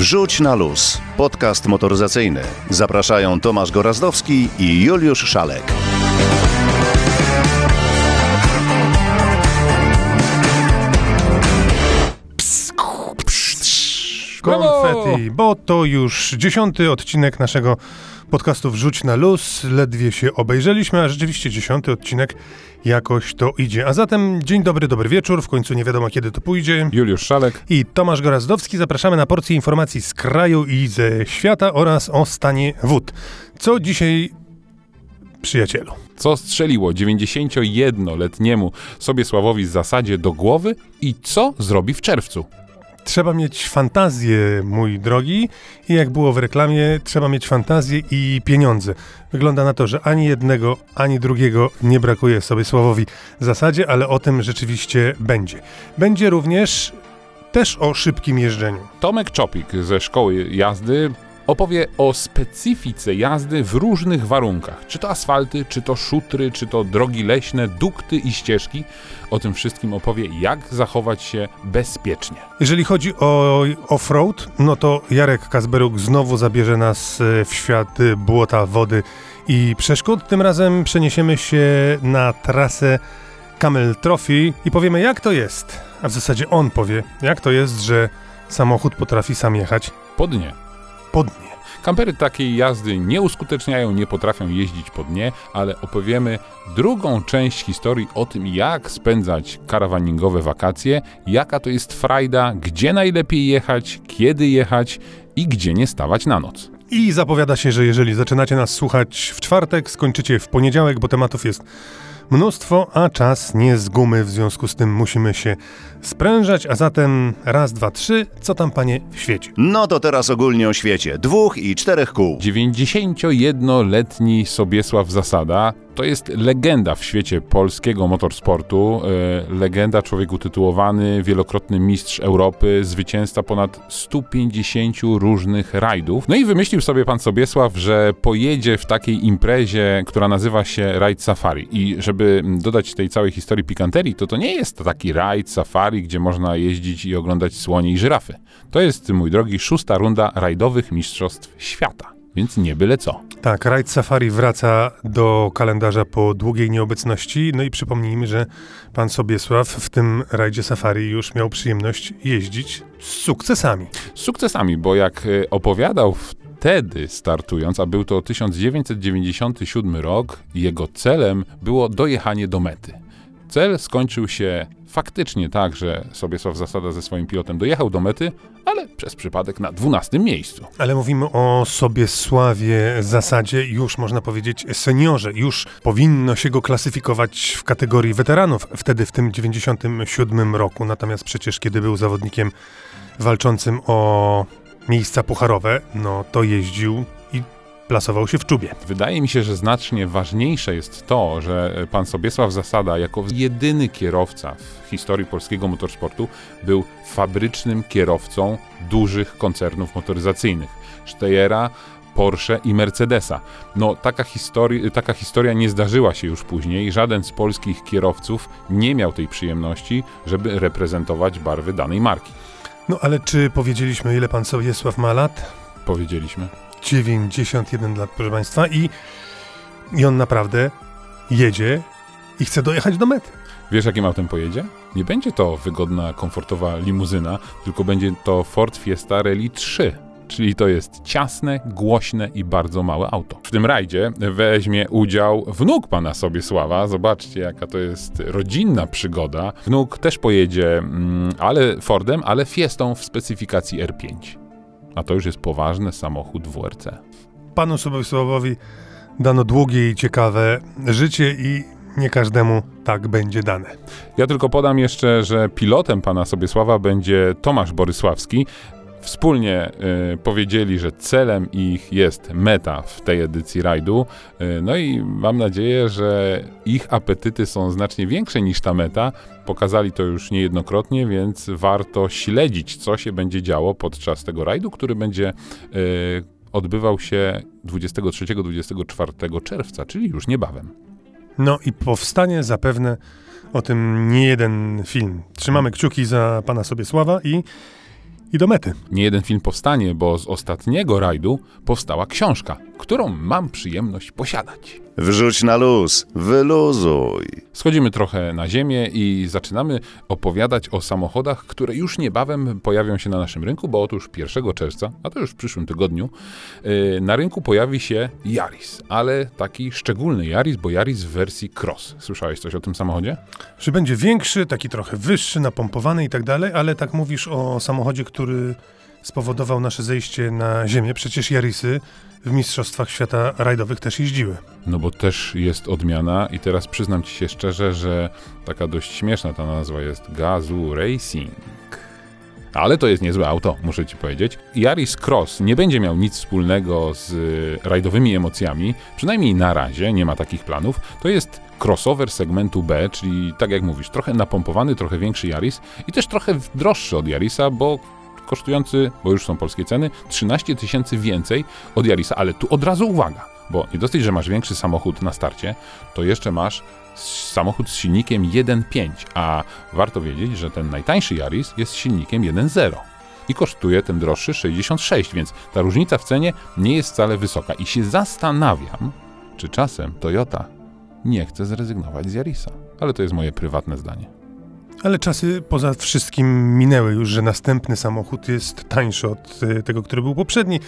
Wrzuć na luz. Podcast motoryzacyjny. Zapraszają Tomasz Gorazdowski i Juliusz Szalek. Konfetti, bo to już dziesiąty odcinek naszego podcastu Wrzuć na luz. Ledwie się obejrzeliśmy, a rzeczywiście dziesiąty odcinek jakoś to idzie. A zatem dzień dobry, dobry wieczór. W końcu nie wiadomo kiedy to pójdzie. Juliusz Szalek. I Tomasz Gorazdowski. Zapraszamy na porcję informacji z kraju i ze świata oraz o stanie wód. Co dzisiaj, przyjacielu? Co strzeliło 91-letniemu Sobiesławowi z zasadzie do głowy i co zrobi w czerwcu? Trzeba mieć fantazję, mój drogi, i jak było w reklamie, trzeba mieć fantazję i pieniądze. Wygląda na to, że ani jednego, ani drugiego nie brakuje sobie Sławowi w zasadzie, ale o tym rzeczywiście będzie. Będzie również też o szybkim jeżdżeniu. Tomek Czopik ze szkoły jazdy opowie o specyfice jazdy w różnych warunkach. Czy to asfalty, czy to szutry, czy to drogi leśne, dukty i ścieżki. O tym wszystkim opowie, jak zachować się bezpiecznie. Jeżeli chodzi o off-road, no to Jarek Kasberuk znowu zabierze nas e, w świat błota, wody i przeszkód. Tym razem przeniesiemy się na trasę Camel Trophy i powiemy, jak to jest. A w zasadzie on powie, jak to jest, że samochód potrafi sam jechać Po dnie. Po dnie. Kampery takiej jazdy nie uskuteczniają, nie potrafią jeździć po dnie, ale opowiemy drugą część historii o tym, jak spędzać karawaningowe wakacje, jaka to jest frajda, gdzie najlepiej jechać, kiedy jechać i gdzie nie stawać na noc. I zapowiada się, że jeżeli zaczynacie nas słuchać w czwartek, skończycie w poniedziałek, bo tematów jest mnóstwo, a czas nie z gumy, w związku z tym musimy się sprężać, a zatem raz, dwa, trzy, co tam panie w świecie? No to teraz ogólnie o świecie. Dwóch i czterech kół. 91-letni Sobiesław Zasada to jest legenda w świecie polskiego motorsportu. E, legenda, człowiek utytułowany, wielokrotny mistrz Europy, zwycięzca ponad 150 różnych rajdów. No i wymyślił sobie pan Sobiesław, że pojedzie w takiej imprezie, która nazywa się Rajd Safari. I żeby dodać tej całej historii pikanterii, to to nie jest taki rajd safari, gdzie można jeździć i oglądać słonie i żyrafy. To jest, mój drogi, szósta runda rajdowych mistrzostw świata. Więc nie byle co. Tak, rajd Safari wraca do kalendarza po długiej nieobecności. No i przypomnijmy, że pan Sobiesław w tym rajdzie Safari już miał przyjemność jeździć z sukcesami. Z sukcesami, bo jak e, opowiadał wtedy startując, a był to 1997 rok, jego celem było dojechanie do mety. Cel skończył się faktycznie tak, że Sobiesław Zasada ze swoim pilotem dojechał do mety, ale przez przypadek na 12 miejscu. Ale mówimy o Sobiesławie zasadzie, już można powiedzieć seniorze. Już powinno się go klasyfikować w kategorii weteranów wtedy w tym 97 roku. Natomiast przecież kiedy był zawodnikiem walczącym o miejsca pucharowe, no to jeździł plasował się w czubie. Wydaje mi się, że znacznie ważniejsze jest to, że pan Sobiesław Zasada, jako jedyny kierowca w historii polskiego motorsportu, był fabrycznym kierowcą dużych koncernów motoryzacyjnych. Steyera, Porsche i Mercedesa. No, taka, histori- taka historia nie zdarzyła się już później. Żaden z polskich kierowców nie miał tej przyjemności, żeby reprezentować barwy danej marki. No ale czy powiedzieliśmy, ile pan Sobiesław ma lat? Powiedzieliśmy. 91 lat, proszę Państwa, i, i on naprawdę jedzie i chce dojechać do mety. Wiesz, jakim autem pojedzie? Nie będzie to wygodna, komfortowa limuzyna, tylko będzie to Ford Fiesta Rally 3. Czyli to jest ciasne, głośne i bardzo małe auto. W tym rajdzie weźmie udział wnuk pana Sobiesława. Zobaczcie, jaka to jest rodzinna przygoda. Wnuk też pojedzie, mm, ale Fordem, ale Fiestą w specyfikacji R5. A to już jest poważny samochód WRC. Panu Sobiesławowi dano długie i ciekawe życie i nie każdemu tak będzie dane. Ja tylko podam jeszcze, że pilotem pana Sobiesława będzie Tomasz Borysławski. Wspólnie y, powiedzieli, że celem ich jest meta w tej edycji rajdu. Y, no i mam nadzieję, że ich apetyty są znacznie większe niż ta meta. Pokazali to już niejednokrotnie, więc warto śledzić, co się będzie działo podczas tego rajdu, który będzie y, odbywał się 23-24 czerwca, czyli już niebawem. No i powstanie zapewne o tym nie jeden film. Trzymamy kciuki za pana Sobiesława i i do mety. Nie jeden film powstanie, bo z ostatniego rajdu powstała książka, którą mam przyjemność posiadać. Wrzuć na luz, wyluzuj. Schodzimy trochę na ziemię i zaczynamy opowiadać o samochodach, które już niebawem pojawią się na naszym rynku, bo otóż 1 czerwca, a to już w przyszłym tygodniu, yy, na rynku pojawi się Yaris, ale taki szczególny Yaris, bo Yaris w wersji cross. Słyszałeś coś o tym samochodzie? Że będzie większy, taki trochę wyższy, napompowany i tak dalej, ale tak mówisz o samochodzie, który spowodował nasze zejście na ziemię. Przecież Yarisy w Mistrzostwach Świata rajdowych też jeździły. No bo też jest odmiana i teraz przyznam ci się szczerze, że taka dość śmieszna ta nazwa jest Gazu Racing. Ale to jest niezłe auto, muszę ci powiedzieć. Yaris Cross nie będzie miał nic wspólnego z rajdowymi emocjami, przynajmniej na razie nie ma takich planów. To jest crossover segmentu B, czyli tak jak mówisz, trochę napompowany, trochę większy Yaris i też trochę droższy od Yarisa, bo kosztujący, bo już są polskie ceny, 13 tysięcy więcej od Yarisa. Ale tu od razu uwaga, bo nie dosyć, że masz większy samochód na starcie, to jeszcze masz samochód z silnikiem 1.5, a warto wiedzieć, że ten najtańszy Yaris jest silnikiem 1.0 i kosztuje ten droższy 66, więc ta różnica w cenie nie jest wcale wysoka. I się zastanawiam, czy czasem Toyota nie chce zrezygnować z Yarisa. Ale to jest moje prywatne zdanie. Ale czasy poza wszystkim minęły już, że następny samochód jest tańszy od y, tego, który był poprzedni.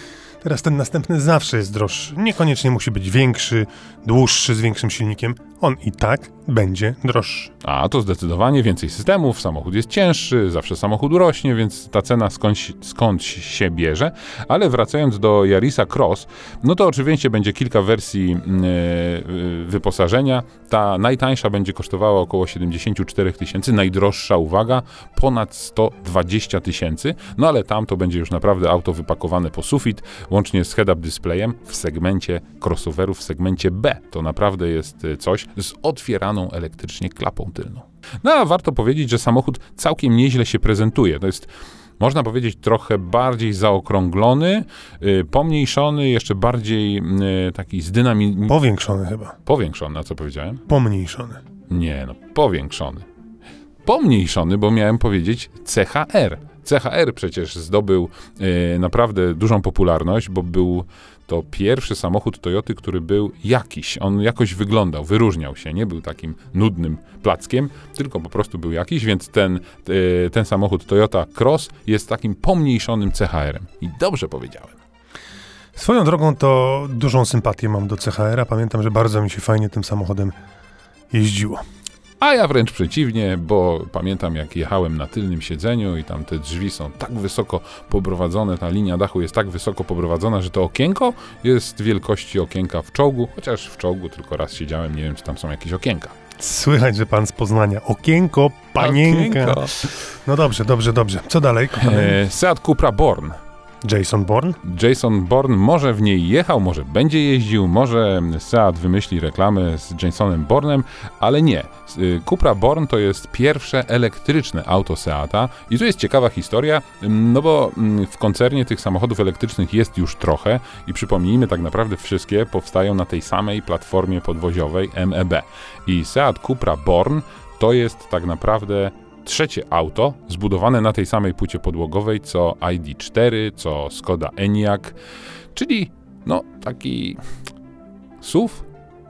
Teraz ten następny zawsze jest droższy. Niekoniecznie musi być większy, dłuższy, z większym silnikiem. On i tak będzie droższy. A to zdecydowanie więcej systemów, samochód jest cięższy, zawsze samochód rośnie, więc ta cena skąd, skąd się bierze. Ale wracając do Yarisa Cross, no to oczywiście będzie kilka wersji yy, wyposażenia. Ta najtańsza będzie kosztowała około 74 tysięcy, najdroższa, uwaga, ponad 120 tysięcy. No ale tam to będzie już naprawdę auto wypakowane po sufit, łącznie z head-up displayem w segmencie crossoverów, w segmencie B. To naprawdę jest y, coś z otwieraną elektrycznie klapą tylną. No a warto powiedzieć, że samochód całkiem nieźle się prezentuje. To jest można powiedzieć, trochę bardziej zaokrąglony, yy, pomniejszony, jeszcze bardziej yy, taki zdynamizowany. Powiększony chyba. Powiększony, a co powiedziałem? Pomniejszony. Nie, no, powiększony. Pomniejszony, bo miałem powiedzieć CHR. CHR przecież zdobył yy, naprawdę dużą popularność, bo był to pierwszy samochód Toyoty, który był jakiś. On jakoś wyglądał, wyróżniał się. Nie był takim nudnym plackiem, tylko po prostu był jakiś, więc ten, yy, ten samochód Toyota Cross jest takim pomniejszonym CHR-em. I dobrze powiedziałem. Swoją drogą to dużą sympatię mam do CHR-a. Pamiętam, że bardzo mi się fajnie tym samochodem jeździło. A ja wręcz przeciwnie, bo pamiętam jak jechałem na tylnym siedzeniu i tam te drzwi są tak wysoko poprowadzone, ta linia dachu jest tak wysoko poprowadzona, że to okienko jest wielkości okienka w czołgu, chociaż w czołgu tylko raz siedziałem, nie wiem czy tam są jakieś okienka. Słychać, że pan z Poznania. Okienko, panienka. Okienko. No dobrze, dobrze, dobrze. Co dalej? E, Seat Cupra Born. Jason Bourne? Jason Bourne może w niej jechał, może będzie jeździł, może Seat wymyśli reklamę z Jasonem Bournem, ale nie. Cupra Born to jest pierwsze elektryczne auto Seata i tu jest ciekawa historia, no bo w koncernie tych samochodów elektrycznych jest już trochę i przypomnijmy, tak naprawdę wszystkie powstają na tej samej platformie podwoziowej MEB. I Seat Cupra Born to jest tak naprawdę trzecie auto zbudowane na tej samej płycie podłogowej co ID4, co Skoda Enyaq, czyli no taki SUV,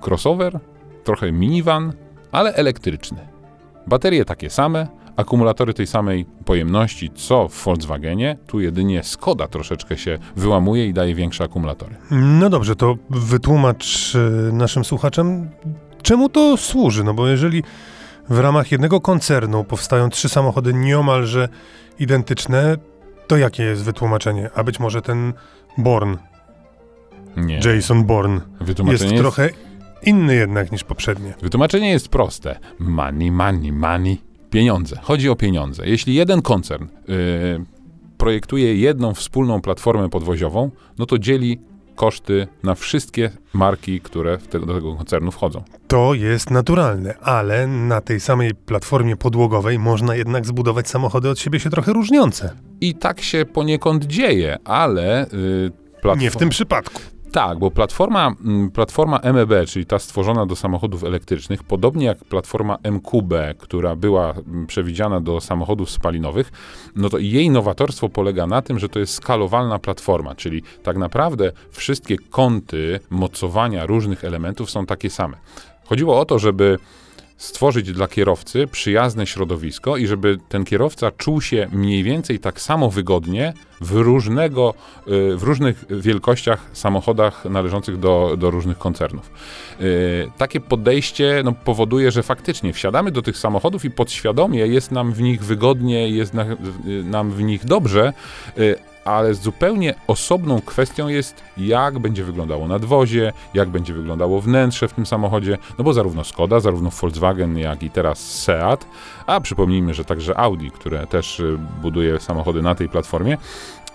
crossover, trochę minivan, ale elektryczny. Baterie takie same, akumulatory tej samej pojemności co w Volkswagenie, tu jedynie Skoda troszeczkę się wyłamuje i daje większe akumulatory. No dobrze, to wytłumacz e, naszym słuchaczom, czemu to służy, no bo jeżeli w ramach jednego koncernu powstają trzy samochody nieomalże identyczne, to jakie jest wytłumaczenie? A być może ten Born, Nie. Jason Bourne, jest, jest trochę inny jednak niż poprzednie. Wytłumaczenie jest proste. Money, money, money. Pieniądze. Chodzi o pieniądze. Jeśli jeden koncern yy, projektuje jedną wspólną platformę podwoziową, no to dzieli koszty na wszystkie marki, które te, do tego koncernu wchodzą. To jest naturalne, ale na tej samej platformie podłogowej można jednak zbudować samochody od siebie się trochę różniące. I tak się poniekąd dzieje, ale... Yy, platform... Nie w tym przypadku. Tak, bo platforma, mm, platforma MEB, czyli ta stworzona do samochodów elektrycznych, podobnie jak platforma MQB, która była mm, przewidziana do samochodów spalinowych, no to jej nowatorstwo polega na tym, że to jest skalowalna platforma, czyli tak naprawdę wszystkie kąty mocowania różnych elementów są takie same. Chodziło o to, żeby stworzyć dla kierowcy przyjazne środowisko i żeby ten kierowca czuł się mniej więcej tak samo wygodnie w, różnego, y, w różnych wielkościach samochodach należących do, do różnych koncernów. Y, takie podejście no, powoduje, że faktycznie wsiadamy do tych samochodów i podświadomie jest nam w nich wygodnie, jest na, nam w nich dobrze, y, ale zupełnie osobną kwestią jest, jak będzie wyglądało nadwozie, jak będzie wyglądało wnętrze w tym samochodzie, no bo zarówno Skoda, zarówno Volkswagen, jak i teraz Seat, a przypomnijmy, że także Audi, które też y, buduje samochody na tej platformie,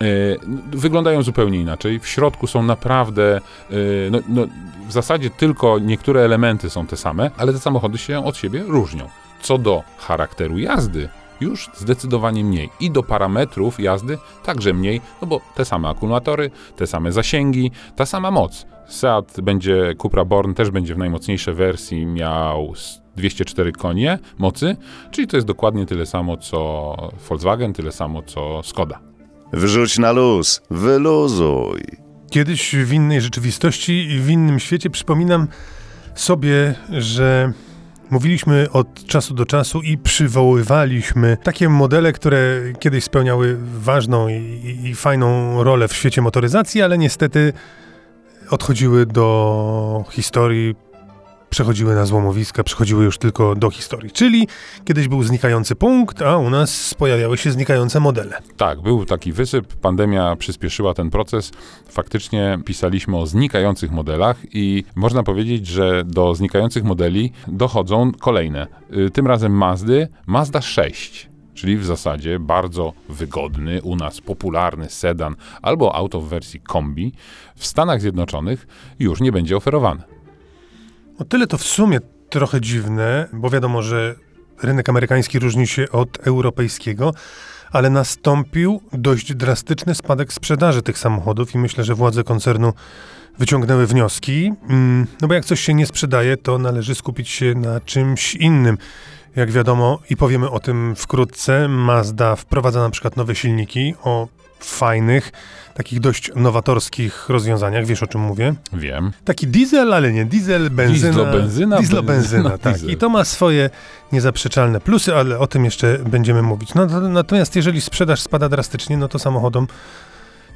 y, wyglądają zupełnie inaczej. W środku są naprawdę, y, no, no, w zasadzie tylko niektóre elementy są te same, ale te samochody się od siebie różnią. Co do charakteru jazdy, już zdecydowanie mniej. I do parametrów jazdy także mniej, no bo te same akumulatory, te same zasięgi, ta sama moc. Seat będzie, Cupra Born też będzie w najmocniejszej wersji miał 204 konie mocy, czyli to jest dokładnie tyle samo co Volkswagen, tyle samo co Skoda. Wrzuć na luz, wyluzuj. Kiedyś w innej rzeczywistości i w innym świecie przypominam sobie, że Mówiliśmy od czasu do czasu i przywoływaliśmy takie modele, które kiedyś spełniały ważną i, i, fajną rolę w świecie motoryzacji, ale niestety odchodziły do historii przechodziły na złomowiska, przechodziły już tylko do historii. Czyli kiedyś był znikający punkt, a u nas pojawiały się znikające modele. Tak, był taki wysyp, pandemia przyspieszyła ten proces. Faktycznie pisaliśmy o znikających modelach i można powiedzieć, że do znikających modeli dochodzą kolejne. Y, tym razem Mazdy, Mazda 6 czyli w zasadzie bardzo wygodny, u nas popularny sedan albo auto w wersji kombi, w Stanach Zjednoczonych już nie będzie oferowany. O tyle to w sumie trochę dziwne, bo wiadomo, że rynek amerykański różni się od europejskiego, ale nastąpił dość drastyczny spadek sprzedaży tych samochodów i myślę, że władze koncernu wyciągnęły wnioski. Mm, no bo jak coś się nie sprzedaje, to należy skupić się na czymś innym. Jak wiadomo, i powiemy o tym wkrótce, Mazda wprowadza na przykład nowe silniki o fajnych, takich dość nowatorskich rozwiązaniach. Wiesz o czym mówię? Wiem. Taki diesel, ale nie diesel, benzyna. Dieslo, benzyna, dieslo, benzyna, benzyna tak. diesel. I to ma swoje niezaprzeczalne plusy, ale o tym jeszcze będziemy mówić. No, to- natomiast jeżeli sprzedaż spada drastycznie, no to samochodom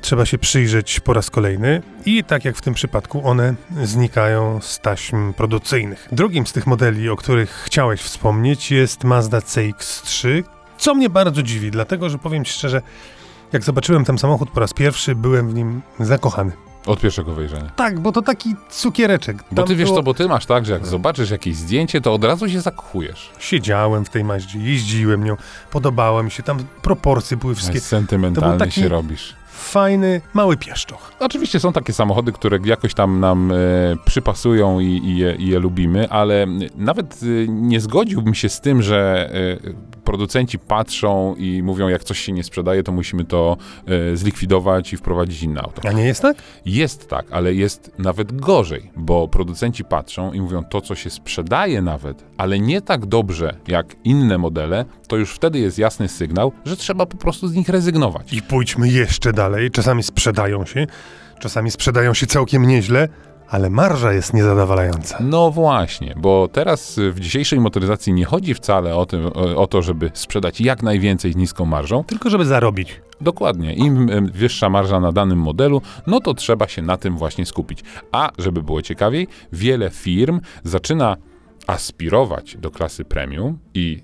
trzeba się przyjrzeć po raz kolejny i tak jak w tym przypadku one znikają z taśm produkcyjnych. Drugim z tych modeli, o których chciałeś wspomnieć jest Mazda CX-3, co mnie bardzo dziwi, dlatego że powiem ci szczerze, jak zobaczyłem ten samochód po raz pierwszy, byłem w nim zakochany. Od pierwszego wejrzenia. Tak, bo to taki cukiereczek. Bo Tam ty wiesz było- co, bo ty masz tak, że jak zobaczysz jakieś zdjęcie, to od razu się zakochujesz. Siedziałem w tej Maździe, jeździłem nią, podobała mi się, tam proporcje były wszystkie. Sentymentalny taki- się robisz. Fajny, mały pieszczoch. Oczywiście są takie samochody, które jakoś tam nam e, przypasują i, i, je, i je lubimy, ale nawet e, nie zgodziłbym się z tym, że e, producenci patrzą i mówią, jak coś się nie sprzedaje, to musimy to e, zlikwidować i wprowadzić inne auto. A nie jest tak? Jest tak, ale jest nawet gorzej, bo producenci patrzą i mówią, to co się sprzedaje nawet, ale nie tak dobrze jak inne modele, to już wtedy jest jasny sygnał, że trzeba po prostu z nich rezygnować. I pójdźmy jeszcze dalej. Czasami sprzedają się, czasami sprzedają się całkiem nieźle, ale marża jest niezadowalająca. No właśnie, bo teraz w dzisiejszej motoryzacji nie chodzi wcale o, tym, o, to, żeby sprzedać jak najwięcej z niską marżą. Tylko żeby zarobić. Dokładnie, im wyższa marża na danym modelu, no to trzeba się na tym właśnie skupić. A żeby było ciekawiej, wiele firm zaczyna aspirować do klasy premium i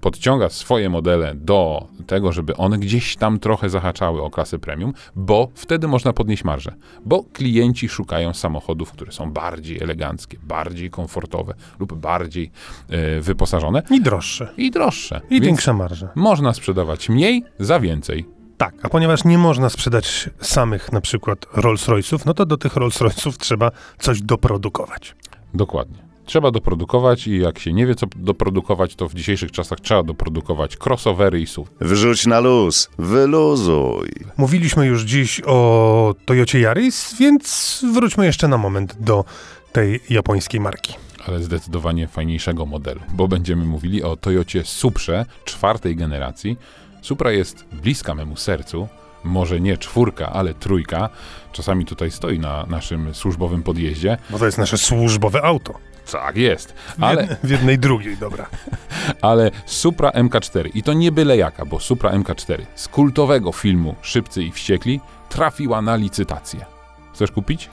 podciąga swoje modele do tego, żeby one gdzieś tam trochę zahaczały o klasę premium, bo wtedy można podnieść marżę. Bo klienci szukają samochodów, które są bardziej eleganckie, bardziej komfortowe lub bardziej e, wyposażone I droższe. i droższe. I Więc większa marża. można sprzedawać mniej za więcej. Tak, a ponieważ nie można sprzedać samych na przykład Rolls-Royce'ów, no to do tych Rolls-Royce'ów trzeba coś doprodukować. Dokładnie. Trzeba doprodukować i jak się nie wie, co doprodukować, to w dzisiejszych czasach trzeba doprodukować crossovery i SUV. Wrzuć na luz, wyluzuj. Mówiliśmy już dziś o Toyocie Yaris, więc wróćmy jeszcze na moment do tej japońskiej marki. Ale zdecydowanie fajniejszego modelu, bo będziemy mówili o Toyocie Suprze czwartej generacji. Supra jest bliska memu sercu, może nie czwórka, ale trójka. Czasami tutaj stoi na naszym służbowym podjeździe. Bo to jest nasze służbowe auto. Tak jest, W, ale, jed- w jednej drugiej, dobra. ale Supra MK4 i to nie byle jaka, bo Supra MK4 z kultowego filmu Szybcy i Wściekli trafiła na licytację. Chcesz kupić?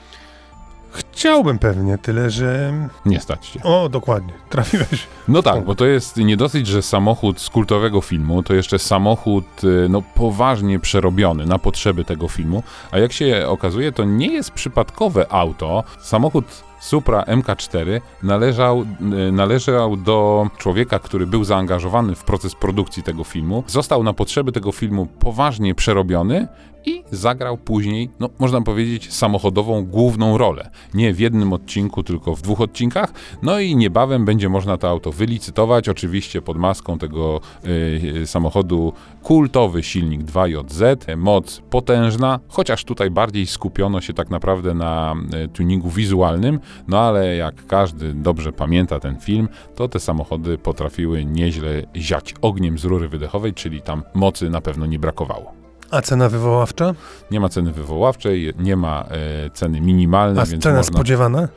Chciałbym pewnie, tyle że... Nie stać cię. O, dokładnie, trafiłeś. No tak, bo to jest nie dosyć, że samochód z kultowego filmu, to jeszcze samochód y, no, poważnie przerobiony na potrzeby tego filmu, a jak się okazuje, to nie jest przypadkowe auto. Samochód Supra MK4 należał, y, należał do człowieka, który był zaangażowany w proces produkcji tego filmu. Został na potrzeby tego filmu poważnie przerobiony i zagrał później, no można powiedzieć, samochodową główną rolę. Nie w jednym odcinku, tylko w dwóch odcinkach. No i niebawem będzie można to auto wylicytować, oczywiście pod maską tego y, samochodu kultowy silnik 2JZ, moc potężna, chociaż tutaj bardziej skupiono się tak naprawdę na y, tuningu wizualnym, no ale jak każdy dobrze pamięta ten film, to te samochody potrafiły nieźle ziać ogniem z rury wydechowej, czyli tam mocy na pewno nie brakowało. A cena wywoławcza? Nie ma ceny wywoławczej, nie ma e, ceny minimalnej, A więc cena można... spodziewana?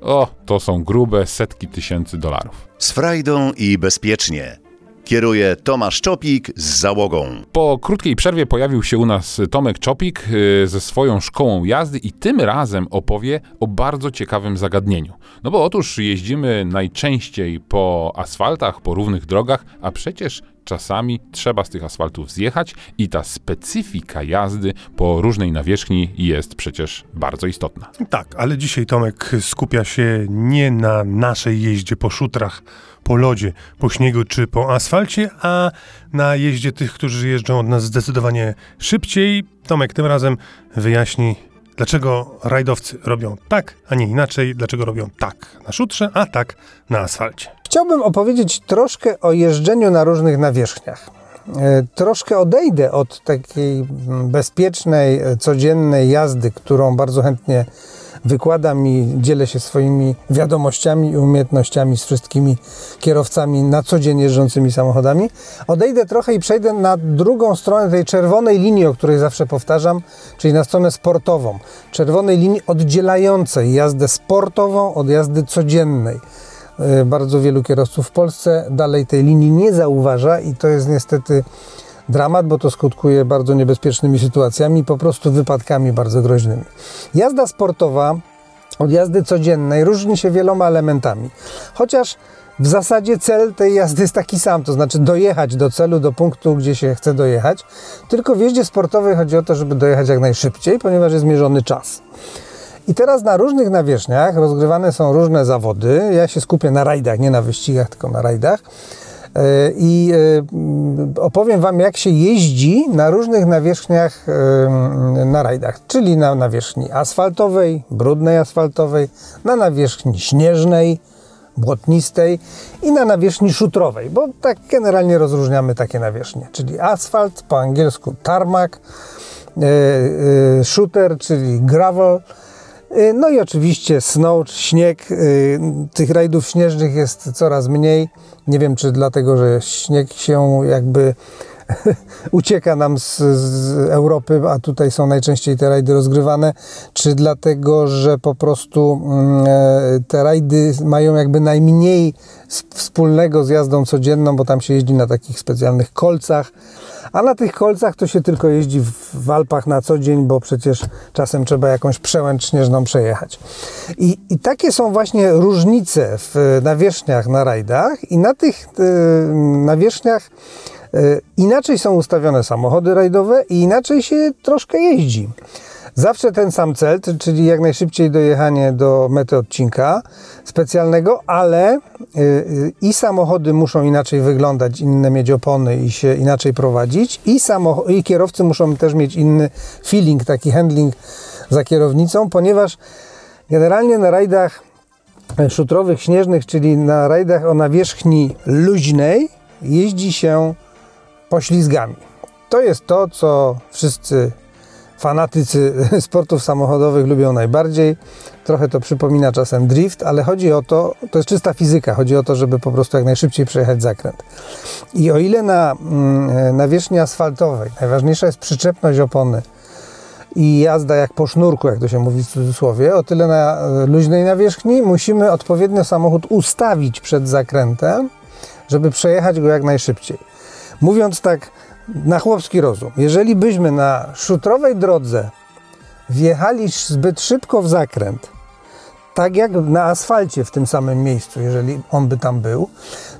O, to są grube setki tysięcy dolarów. Z frajdą i bezpiecznie. Kieruje Tomasz Czopik z załogą. Po krótkiej przerwie pojawił się u nas Tomek Czopik y, ze swoją szkołą jazdy i tym razem opowie o bardzo ciekawym zagadnieniu. No bo otóż jeździmy najczęściej po asfaltach, po równych drogach, a przecież czasami trzeba z tych asfaltów zjechać i ta specyfika jazdy po różnej nawierzchni jest przecież bardzo istotna. Tak, ale dzisiaj Tomek skupia się nie na naszej jeździe po szutrach, po lodzie, po śniegu czy po asfalcie, a na jeździe tych, którzy jeżdżą od nas zdecydowanie szybciej. Tomek tym razem wyjaśni, dlaczego rajdowcy robią tak, a nie inaczej, dlaczego robią tak na szutrze, a tak na asfalcie. Chciałbym opowiedzieć troszkę o jeżdżeniu na różnych nawierzchniach. E, Troszkę odejdę od takiej mm, bezpiecznej, e, codziennej jazdy, którą bardzo chętnie wykładam i dzielę się swoimi wiadomościami i umiejętnościami z wszystkimi kierowcami na co dzień jeżdżącymi samochodami. Odejdę trochę i przejdę na drugą stronę tej czerwonej linii, o której zawsze powtarzam, czyli na stronę sportową. Czerwonej linii oddzielającej jazdę sportową od jazdy codziennej. E, Bardzo wielu kierowców w Polsce dalej tej linii nie zauważa i to jest niestety dramat, bo to skutkuje bardzo niebezpiecznymi sytuacjami, po prostu wypadkami bardzo groźnymi. Jazda sportowa od jazdy codziennej różni się wieloma elementami, chociaż w zasadzie cel tej jazdy jest taki sam, to znaczy dojechać do celu, do punktu, gdzie się chce dojechać, tylko w jeździe sportowej chodzi o to, żeby dojechać jak najszybciej, ponieważ jest mierzony czas. I teraz na różnych nawierzchniach rozgrywane są różne zawody. Ja się skupię na rajdach, nie na wyścigach, tylko na rajdach. E, I e, opowiem Wam, jak się jeździ na różnych nawierzchniach na rajdach, czyli na nawierzchni asfaltowej, brudnej asfaltowej, na nawierzchni śnieżnej, błotnistej i na nawierzchni szutrowej, bo tak generalnie rozróżniamy takie nawierzchnie, czyli asfalt, po angielsku tarmac, e, shooter, czyli gravel, no i oczywiście snow, śnieg. e, Tych rajdów śnieżnych jest coraz mniej. Nie wiem, czy dlatego, że śnieg się jakby ucieka nam z, z Europy, a tutaj są najczęściej te rajdy rozgrywane, czy dlatego, że po prostu mm, e, te rajdy mają jakby najmniej wspólnego z jazdą codzienną, bo tam się jeździ na takich specjalnych kolcach, a na tych kolcach to się tylko jeździ w, Alpach na co dzień, bo przecież czasem trzeba jakąś przełęcz śnieżną przejechać. I, I takie są właśnie różnice w nawierzchniach na rajdach i na tych e, nawierzchniach inaczej są ustawione samochody rajdowe i inaczej się troszkę jeździ. Zawsze ten sam cel, czyli jak najszybciej dojechanie do mety odcinka specjalnego, ale y, i samochody muszą inaczej wyglądać, inne mieć opony i się inaczej prowadzić, i, i kierowcy muszą też mieć inny feeling, taki handling za kierownicą, ponieważ generalnie na rajdach szutrowych śnieżnych, czyli na rajdach o nawierzchni luźnej, jeździ się poślizgami. To jest to, co wszyscy fanatycy sportów samochodowych lubią najbardziej. Trochę to przypomina czasem drift, ale chodzi o to, to jest czysta fizyka, chodzi o to, żeby po prostu jak najszybciej przejechać zakręt. I o ile na mm, nawierzchni asfaltowej najważniejsza jest przyczepność opony i jazda jak po sznurku, jak to się mówi w cudzysłowie, o tyle na e, luźnej nawierzchni musimy odpowiednio samochód ustawić przed zakrętem, żeby przejechać go jak najszybciej. Mówiąc tak na chłopski rozum, jeżeli byśmy na szutrowej drodze wjechali zbyt szybko w zakręt, tak jak na asfalcie w tym samym miejscu, jeżeli on by tam był,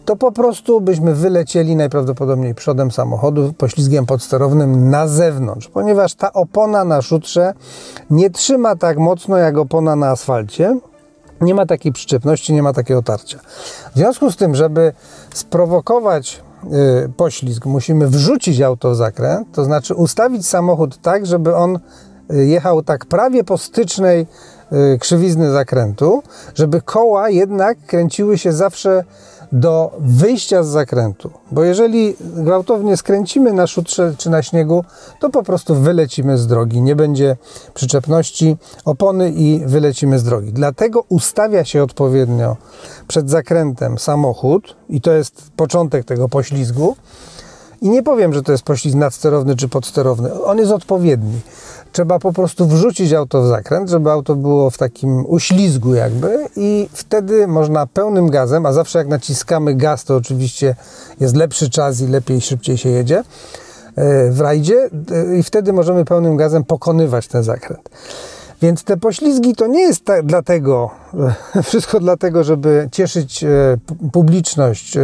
to po prostu byśmy wylecieli najprawdopodobniej przodem samochodu, poślizgiem podsterownym na zewnątrz, ponieważ ta opona na szutrze nie trzyma tak mocno jak opona na asfalcie. Nie ma takiej przyczepności, nie ma takiego otarcia. W związku z tym, żeby sprowokować poślizg, musimy wrzucić auto w zakręt, to znaczy ustawić samochód tak, żeby on y, jechał tak prawie po stycznej y, krzywizny zakrętu, żeby koła jednak kręciły się zawsze do wyjścia z zakrętu. Bo jeżeli gwałtownie skręcimy na szutrze czy na śniegu, to po prostu wylecimy z drogi. Nie będzie przyczepności opony i wylecimy z drogi. Dlatego ustawia się odpowiednio przed zakrętem samochód i to jest początek tego poślizgu. I nie powiem, że to jest poślizg nadsterowny czy podsterowny. On jest odpowiedni trzeba po prostu wrzucić auto w zakręt, żeby auto było w takim uślizgu jakby i wtedy można pełnym gazem, a zawsze jak naciskamy gaz, to oczywiście jest lepszy czas i lepiej, szybciej się jedzie e, w rajdzie e, i wtedy możemy pełnym gazem pokonywać ten zakręt. Więc te poślizgi to nie jest tak dlatego, wszystko dlatego, żeby cieszyć e, publiczność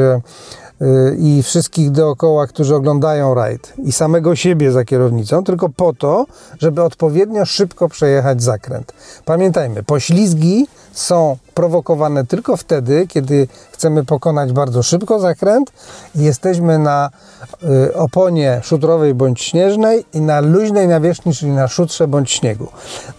i wszystkich dookoła, którzy oglądają rajd i samego siebie za kierownicą, tylko po to, żeby odpowiednio szybko przejechać zakręt. Pamiętajmy, poślizgi są prowokowane tylko wtedy, kiedy chcemy pokonać bardzo szybko zakręt i jesteśmy na y, oponie szutrowej bądź śnieżnej i na luźnej nawierzchni, czyli na szutrze bądź śniegu.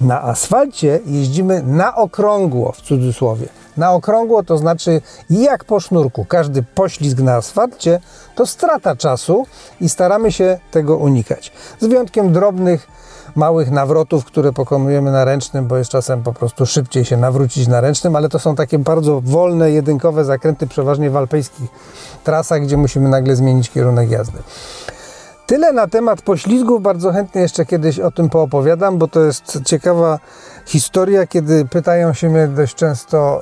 Na asfalcie jeździmy na okrągło, w cudzysłowie. Na okrągło to znaczy jak po sznurku. Każdy poślizg na asfalcie to strata czasu i staramy się tego unikać. Z wyjątkiem drobnych małych nawrotów, które pokonujemy na ręcznym, bo jest czasem po prostu szybciej się nawrócić na ręcznym, ale to są takie bardzo wolne, jedynkowe zakręty, przeważnie w alpejskich trasach, gdzie musimy nagle zmienić kierunek jazdy. Tyle na temat poślizgów. Bardzo chętnie jeszcze kiedyś o tym poopowiadam, bo to jest ciekawa historia, kiedy pytają się mnie dość często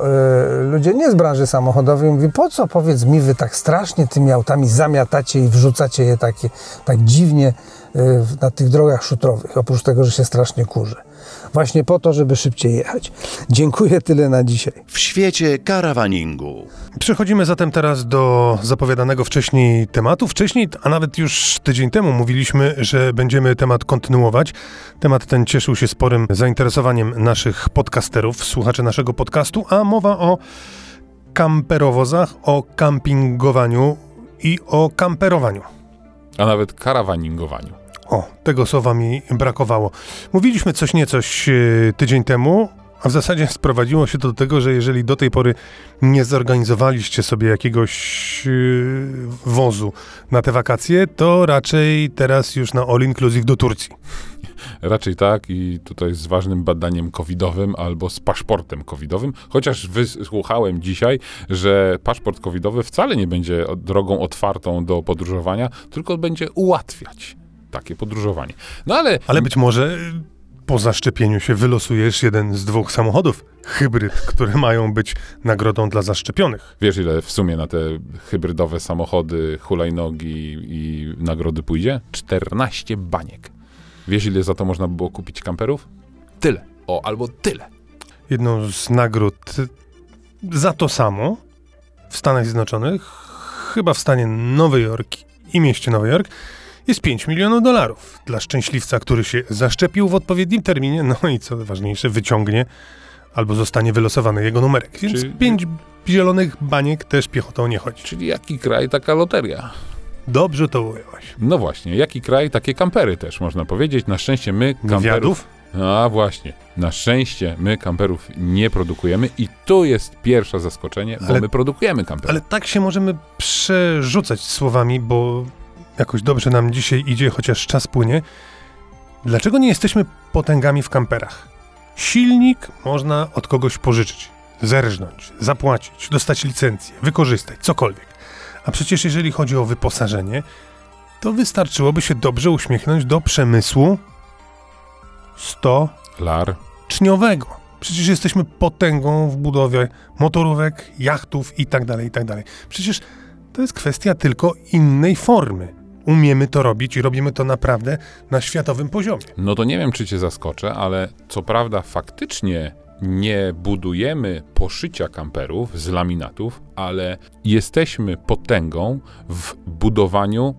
y, ludzie nie z branży samochodowej. Mówi, po co powiedz mi, wy tak strasznie tymi autami zamiatacie i wrzucacie je takie, tak dziwnie y, na tych drogach szutrowych, oprócz tego, że się strasznie kurzy. Właśnie po to, żeby szybciej jechać. Dziękuję tyle na dzisiaj. W świecie karawaningu. Przechodzimy zatem teraz do zapowiadanego wcześniej tematu. Wcześniej, a nawet już tydzień temu mówiliśmy, że będziemy temat kontynuować. Temat ten cieszył się sporym zainteresowaniem naszych podcasterów, słuchaczy naszego podcastu, a mowa o kamperowozach, o kampingowaniu i o kamperowaniu. A nawet karawaningowaniu. O, tego słowa mi brakowało. Mówiliśmy coś niecoś e, tydzień temu, a w zasadzie sprowadziło się to do tego, że jeżeli do tej pory nie zorganizowaliście sobie jakiegoś yy, wozu na te wakacje, to raczej teraz już na all inclusive do Turcji. Raczej tak i tutaj z ważnym badaniem covidowym albo z paszportem covidowym, chociaż wysłuchałem dzisiaj, że paszport covidowy wcale nie będzie drogą otwartą do podróżowania, tylko będzie ułatwiać takie podróżowanie. No ale... Ale być może po zaszczepieniu się wylosujesz jeden z dwóch samochodów hybryd, które mają być nagrodą dla zaszczepionych. Wiesz, ile w sumie na te hybrydowe samochody, hulajnogi i nagrody pójdzie? 14 baniek. Wiesz, ile za to można by było kupić kamperów? Tyle. O, albo tyle. Jedną z nagród za to samo w Stanach Zjednoczonych, chyba w stanie Nowy Jork i mieście Nowy Jork, jest 5 milionów dolarów dla szczęśliwca, który się zaszczepił w odpowiednim terminie, no i co ważniejsze, wyciągnie albo zostanie wylosowany jego numerek. Więc Czyli... 5 zielonych baniek też piechotą nie chodzi. Czyli jaki kraj, taka loteria. Dobrze to ująłeś. No właśnie, jaki kraj, takie kampery też można powiedzieć. Na szczęście my kamperów... Wywiadów? A właśnie, na szczęście my kamperów nie produkujemy i tu jest pierwsze zaskoczenie, bo Ale- my produkujemy kampery. Ale tak się możemy przerzucać słowami, bo jakoś dobrze nam dzisiaj idzie, chociaż czas płynie. Dlaczego nie jesteśmy potęgami w kamperach? Silnik można od kogoś pożyczyć, zerżnąć, zapłacić, dostać licencję, wykorzystać, cokolwiek. A przecież jeżeli chodzi o wyposażenie, to wystarczyłoby się dobrze uśmiechnąć do przemysłu Lar, stoczniowego. Przecież jesteśmy potęgą w budowie motorówek, jachtów i tak dalej, i tak. Przecież to jest kwestia tylko innej formy. Umiemy to robić i robimy to naprawdę na światowym poziomie. no to nie wiem, czy cię zaskoczę, ale co prawda faktycznie nie budujemy poszycia kamperów z laminatów, ale jesteśmy potęgą w budowaniu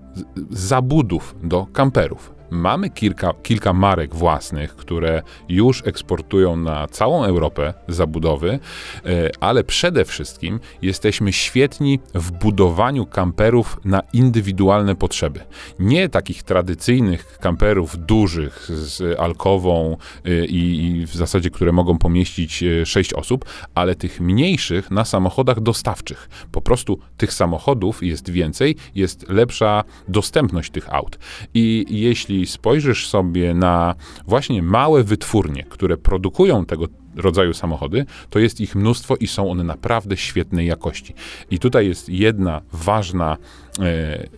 zabudów do kamperów. Mamy kilka, kilka marek własnych, które już eksportują na całą Europę zabudowy, e, ale przede wszystkim jesteśmy świetni w budowaniu kamperów na indywidualne potrzeby. Nie takich tradycyjnych kamperów dużych z alkową y, i, i w zasadzie, które mogą pomieścić y, sześć osób, ale tych mniejszych na samochodach dostawczych. Po prostu tych samochodów jest więcej, jest lepsza dostępność tych aut. I jeśli spojrzysz sobie na właśnie małe wytwórnie, które produkują tego rodzaju samochody, to jest ich mnóstwo i są one naprawdę świetnej jakości. I tutaj jest jedna ważna e,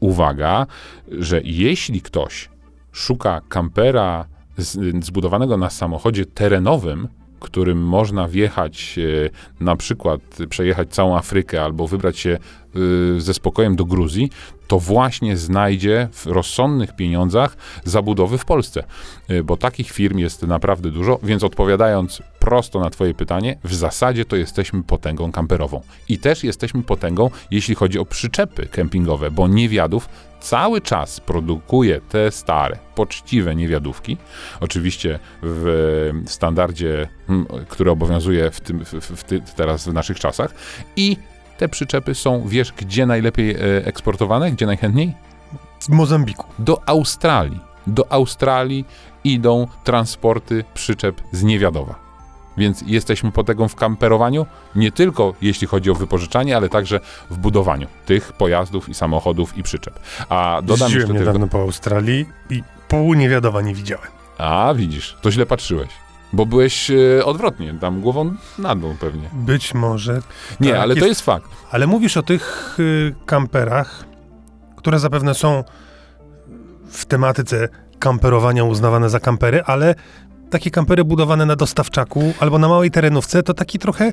uwaga, że jeśli ktoś szuka kampera z, zbudowanego na samochodzie terenowym, którym można wjechać, e, na przykład przejechać całą Afrykę albo wybrać się e, ze spokojem do Gruzji, to właśnie znajdzie w rozsądnych pieniądzach zabudowy w Polsce. E, Bo takich firm jest naprawdę dużo, więc odpowiadając prosto na Twoje pytanie, w zasadzie to jesteśmy potęgą kamperową. I też jesteśmy potęgą, jeśli chodzi o przyczepy kempingowe, bo niewiadów cały czas produkuje te stare, poczciwe niewiadówki. Oczywiście w standardzie, mm, który obowiązuje w tym, w, w, ty- teraz w naszych czasach. I te przyczepy są, wiesz, gdzie najlepiej e, eksportowane, gdzie najchętniej? Z Mozambiku. Do Australii. Do Australii idą transporty przyczep z niewiadowa. Więc jesteśmy potęgą w kamperowaniu, nie tylko jeśli chodzi o wypożyczanie, ale także w budowaniu tych pojazdów i samochodów i przyczep. A dodam Jeździłem jeszcze tylko... niedawno po Australii i pół niewiadoma nie widziałem. A, widzisz, to źle patrzyłeś. Bo byłeś e, odwrotnie, tam głową na dół pewnie. Być może. Nie, Tak, ale to jest- jest fakt. Ale mówisz o tych y, kamperach, które zapewne są w tematyce kamperowania uznawane za kampery, ale takie kampery budowane na dostawczaku albo na małej terenówce to taki trochę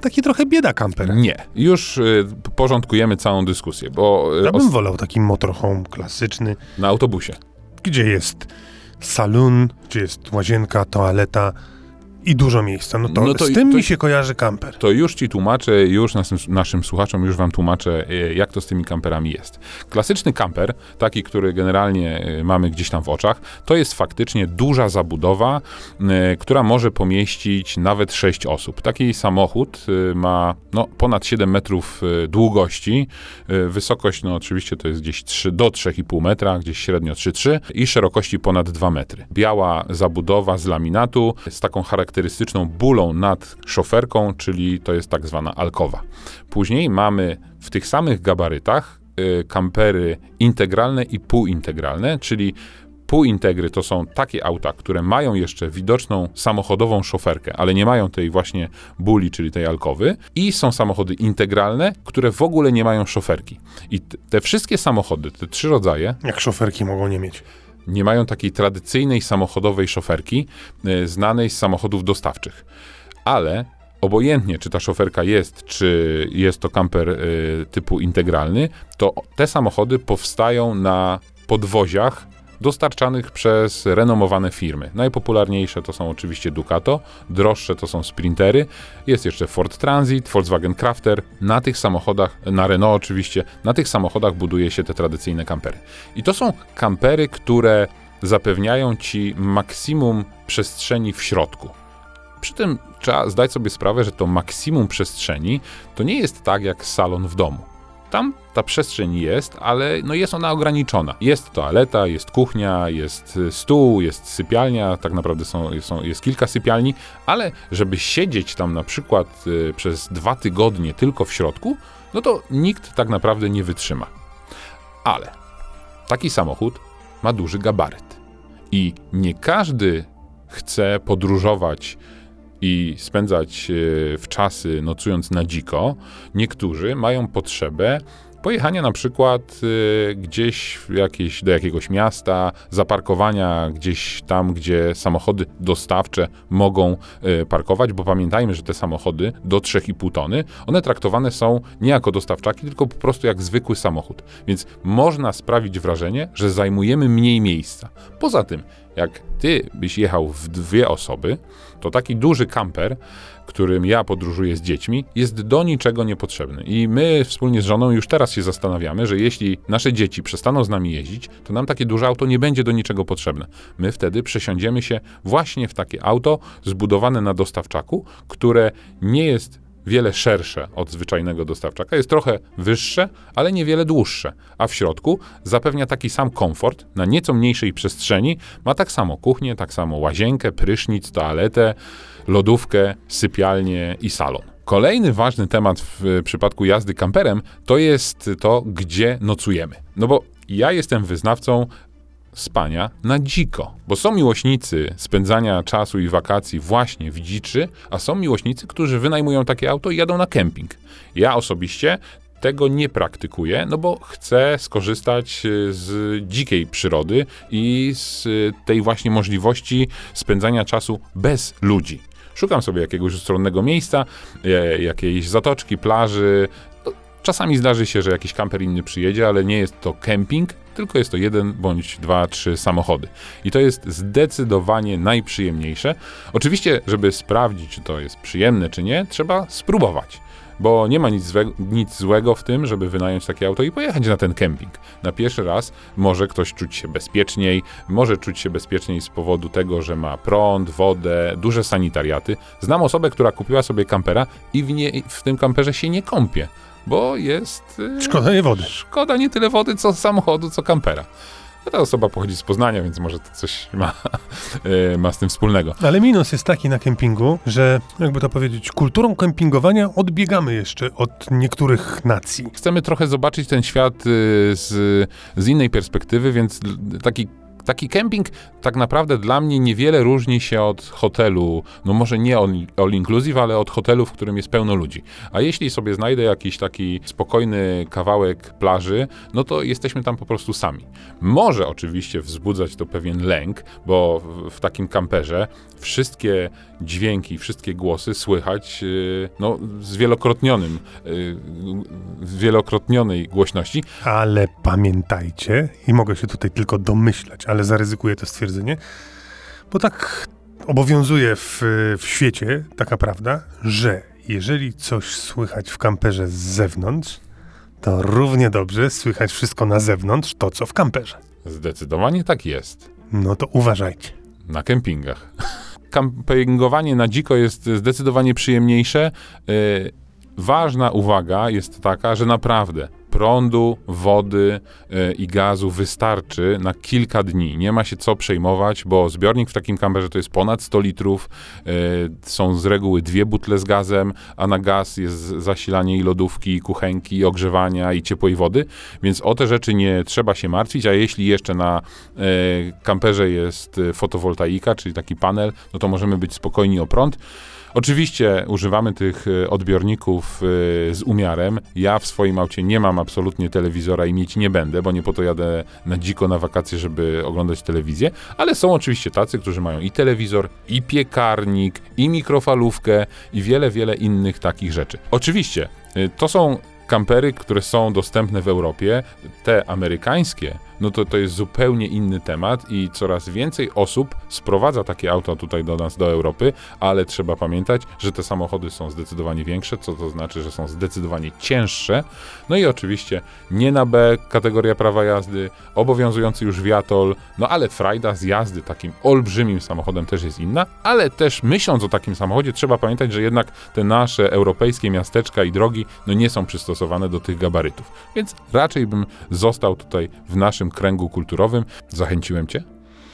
taki trochę bieda kamper. Nie, już y, porządkujemy całą dyskusję, bo y, Ja bym os- wolał taki motorhome klasyczny, na autobusie. gdzie jest salon, gdzie jest łazienka, toaleta i dużo miejsca. No to, No to z tym to- mi się kojarzy kamper. To już ci tłumaczę, już naszym, naszym słuchaczom, już wam tłumaczę, e, jak to z tymi kamperami jest. Klasyczny kamper, taki, który generalnie e, mamy gdzieś tam w oczach, to jest faktycznie duża zabudowa, e, która może pomieścić nawet 6 osób. Taki samochód ma no, ponad 7 metrów długości, wysokość, no oczywiście to jest gdzieś 3, do 3,5 metra, gdzieś średnio 3,3 i szerokości ponad 2 metry. Biała zabudowa z laminatu, z taką charakterystyczną bulą nad szoferką, czyli to jest tak zwana alkowa. Później mamy w tych samych gabarytach y, kampery integralne i półintegralne, czyli Półintegry to są takie auta, które mają jeszcze widoczną samochodową szoferkę, ale nie mają tej właśnie buli, czyli tej alkowy. I są samochody integralne, które w ogóle nie mają szoferki. I te wszystkie samochody, te trzy rodzaje, Jak szoferki mogą nie mieć. Nie mają takiej tradycyjnej samochodowej szoferki, y, znanej z samochodów dostawczych. Ale obojętnie, czy ta szoferka jest, czy jest to kamper y, typu integralny, to te samochody powstają na podwoziach dostarczanych przez renomowane firmy. Najpopularniejsze to są oczywiście Ducato, droższe to są Sprintery, jest jeszcze Ford Transit, Volkswagen Crafter. Na tych samochodach, na Renault oczywiście, na tych samochodach buduje się te tradycyjne kampery. I to są kampery, które zapewniają ci maksimum przestrzeni w środku. Przy tym trzeba zdać sobie sprawę, że to maksimum przestrzeni to nie jest tak jak salon w domu. Tam ta przestrzeń jest, ale no jest ona ograniczona. Jest toaleta, jest kuchnia, jest stół, jest sypialnia, tak naprawdę są, są, jest kilka sypialni, ale żeby siedzieć tam na przykład y, przez dwa tygodnie tylko w środku, no to nikt tak naprawdę nie wytrzyma. Ale taki samochód ma duży gabaryt. I nie każdy chce podróżować i spędzać e, w czasy nocując na dziko, niektórzy mają potrzebę pojechania na przykład y, gdzieś jakieś, do jakiegoś miasta, zaparkowania gdzieś tam, gdzie samochody dostawcze mogą y, parkować, bo pamiętajmy, że te samochody do 3,5 tony, one traktowane są nie jako dostawczaki, tylko po prostu jak zwykły samochód. Więc można sprawić wrażenie, że zajmujemy mniej miejsca. Poza tym, jak ty byś jechał w dwie osoby, to taki duży kamper, którym ja podróżuję z dziećmi, jest do niczego niepotrzebny. I my wspólnie z żoną już teraz się zastanawiamy, że jeśli nasze dzieci przestaną z nami jeździć, to nam takie duże auto nie będzie do niczego potrzebne. My wtedy przesiądziemy się właśnie w takie auto zbudowane na dostawczaku, które nie jest wiele szersze od zwyczajnego dostawczaka, jest trochę wyższe, ale niewiele dłuższe, a w środku zapewnia taki sam komfort na nieco mniejszej przestrzeni, ma tak samo kuchnię, tak samo łazienkę, prysznic, toaletę, lodówkę, sypialnię i salon. Kolejny ważny temat w przypadku jazdy kamperem to jest to, gdzie nocujemy. No bo ja jestem wyznawcą spania na dziko. Bo są miłośnicy spędzania czasu i wakacji właśnie w dziczy, a są miłośnicy, którzy wynajmują takie auto i jadą na kemping. Ja osobiście tego nie praktykuję, no bo chcę skorzystać e, z dzikiej przyrody i z tej właśnie możliwości spędzania czasu bez ludzi. Szukam sobie jakiegoś ustronnego miejsca, e, jakiejś zatoczki, plaży. Czasami zdarzy się, że jakiś kamper inny przyjedzie, ale nie jest to kemping, tylko jest to jeden bądź dwa, trzy samochody. I to jest zdecydowanie najprzyjemniejsze. Oczywiście, żeby sprawdzić, czy to jest przyjemne, czy nie, trzeba spróbować bo nie ma nic, złe, nic, złego w tym, żeby wynająć takie auto i pojechać na ten kemping. Na pierwszy raz może ktoś czuć się bezpieczniej, może czuć się bezpieczniej z powodu tego, że ma prąd, wodę, duże sanitariaty. Znam osobę, która kupiła sobie kampera i w, nie, w tym kamperze się nie kąpie bo jest. Y, szkoda nie wody. Szkoda nie tyle wody, co samochodu, co kampera. Ta osoba pochodzi z Poznania, więc może to coś ma, y, ma z tym wspólnego. Ale minus jest taki na kempingu, że jakby to powiedzieć, kulturą kempingowania odbiegamy jeszcze od niektórych nacji. Chcemy trochę zobaczyć ten świat y, z, z innej perspektywy, więc taki Taki kemping tak naprawdę dla mnie niewiele różni się od hotelu, no może nie all inclusive, ale od hotelu, w którym jest pełno ludzi. A jeśli sobie znajdę jakiś taki spokojny kawałek plaży, no to jesteśmy tam po prostu sami. Może oczywiście wzbudzać to pewien lęk, bo w, takim kamperze wszystkie dźwięki, wszystkie głosy słychać yy, no, z wielokrotnionym, yy, wielokrotnionej głośności. Ale pamiętajcie, i mogę się tutaj tylko domyślać, ale zaryzykuję to stwierdzenie, bo tak obowiązuje w, w świecie taka prawda, że jeżeli coś słychać w kamperze z zewnątrz, to równie dobrze słychać wszystko na zewnątrz, to co w kamperze. Zdecydowanie tak jest. No to uważajcie. Na kempingach. Kampingowanie na dziko jest zdecydowanie przyjemniejsze. Yy, ważna uwaga jest taka, że naprawdę prądu, wody e, i gazu wystarczy na kilka dni. Nie ma się co przejmować, bo zbiornik w takim kamperze to jest ponad 100 litrów. E, są z reguły dwie butle z gazem, a na gaz jest zasilanie i lodówki, i kuchenki, i ogrzewania, i ciepłej wody, więc o te rzeczy nie trzeba się martwić, a jeśli jeszcze na e, kamperze jest fotowoltaika, czyli taki panel, no to możemy być spokojni o prąd. Oczywiście używamy tych e, odbiorników e, z umiarem. Ja w swoim aucie nie mam absolutnie telewizora i mieć nie będę, bo nie po to jadę na dziko na wakacje, żeby oglądać telewizję, ale są oczywiście tacy, którzy mają i telewizor, i piekarnik, i mikrofalówkę, i wiele, wiele innych takich rzeczy. Oczywiście, e, to są kampery, które są dostępne w Europie. Te amerykańskie no to to jest zupełnie inny temat i coraz więcej osób sprowadza takie auta tutaj do nas, do Europy, ale trzeba pamiętać, że te samochody są zdecydowanie większe, co to znaczy, że są zdecydowanie cięższe. No i oczywiście nie na B kategoria prawa jazdy, obowiązujący już wiatol, no ale frajda z jazdy takim olbrzymim samochodem też jest inna, ale też myśląc o takim samochodzie, trzeba pamiętać, że jednak te nasze europejskie miasteczka i drogi no nie są przystosowane do tych gabarytów. Więc raczej bym został tutaj w naszym kręgu kulturowym. Zachęciłem cię?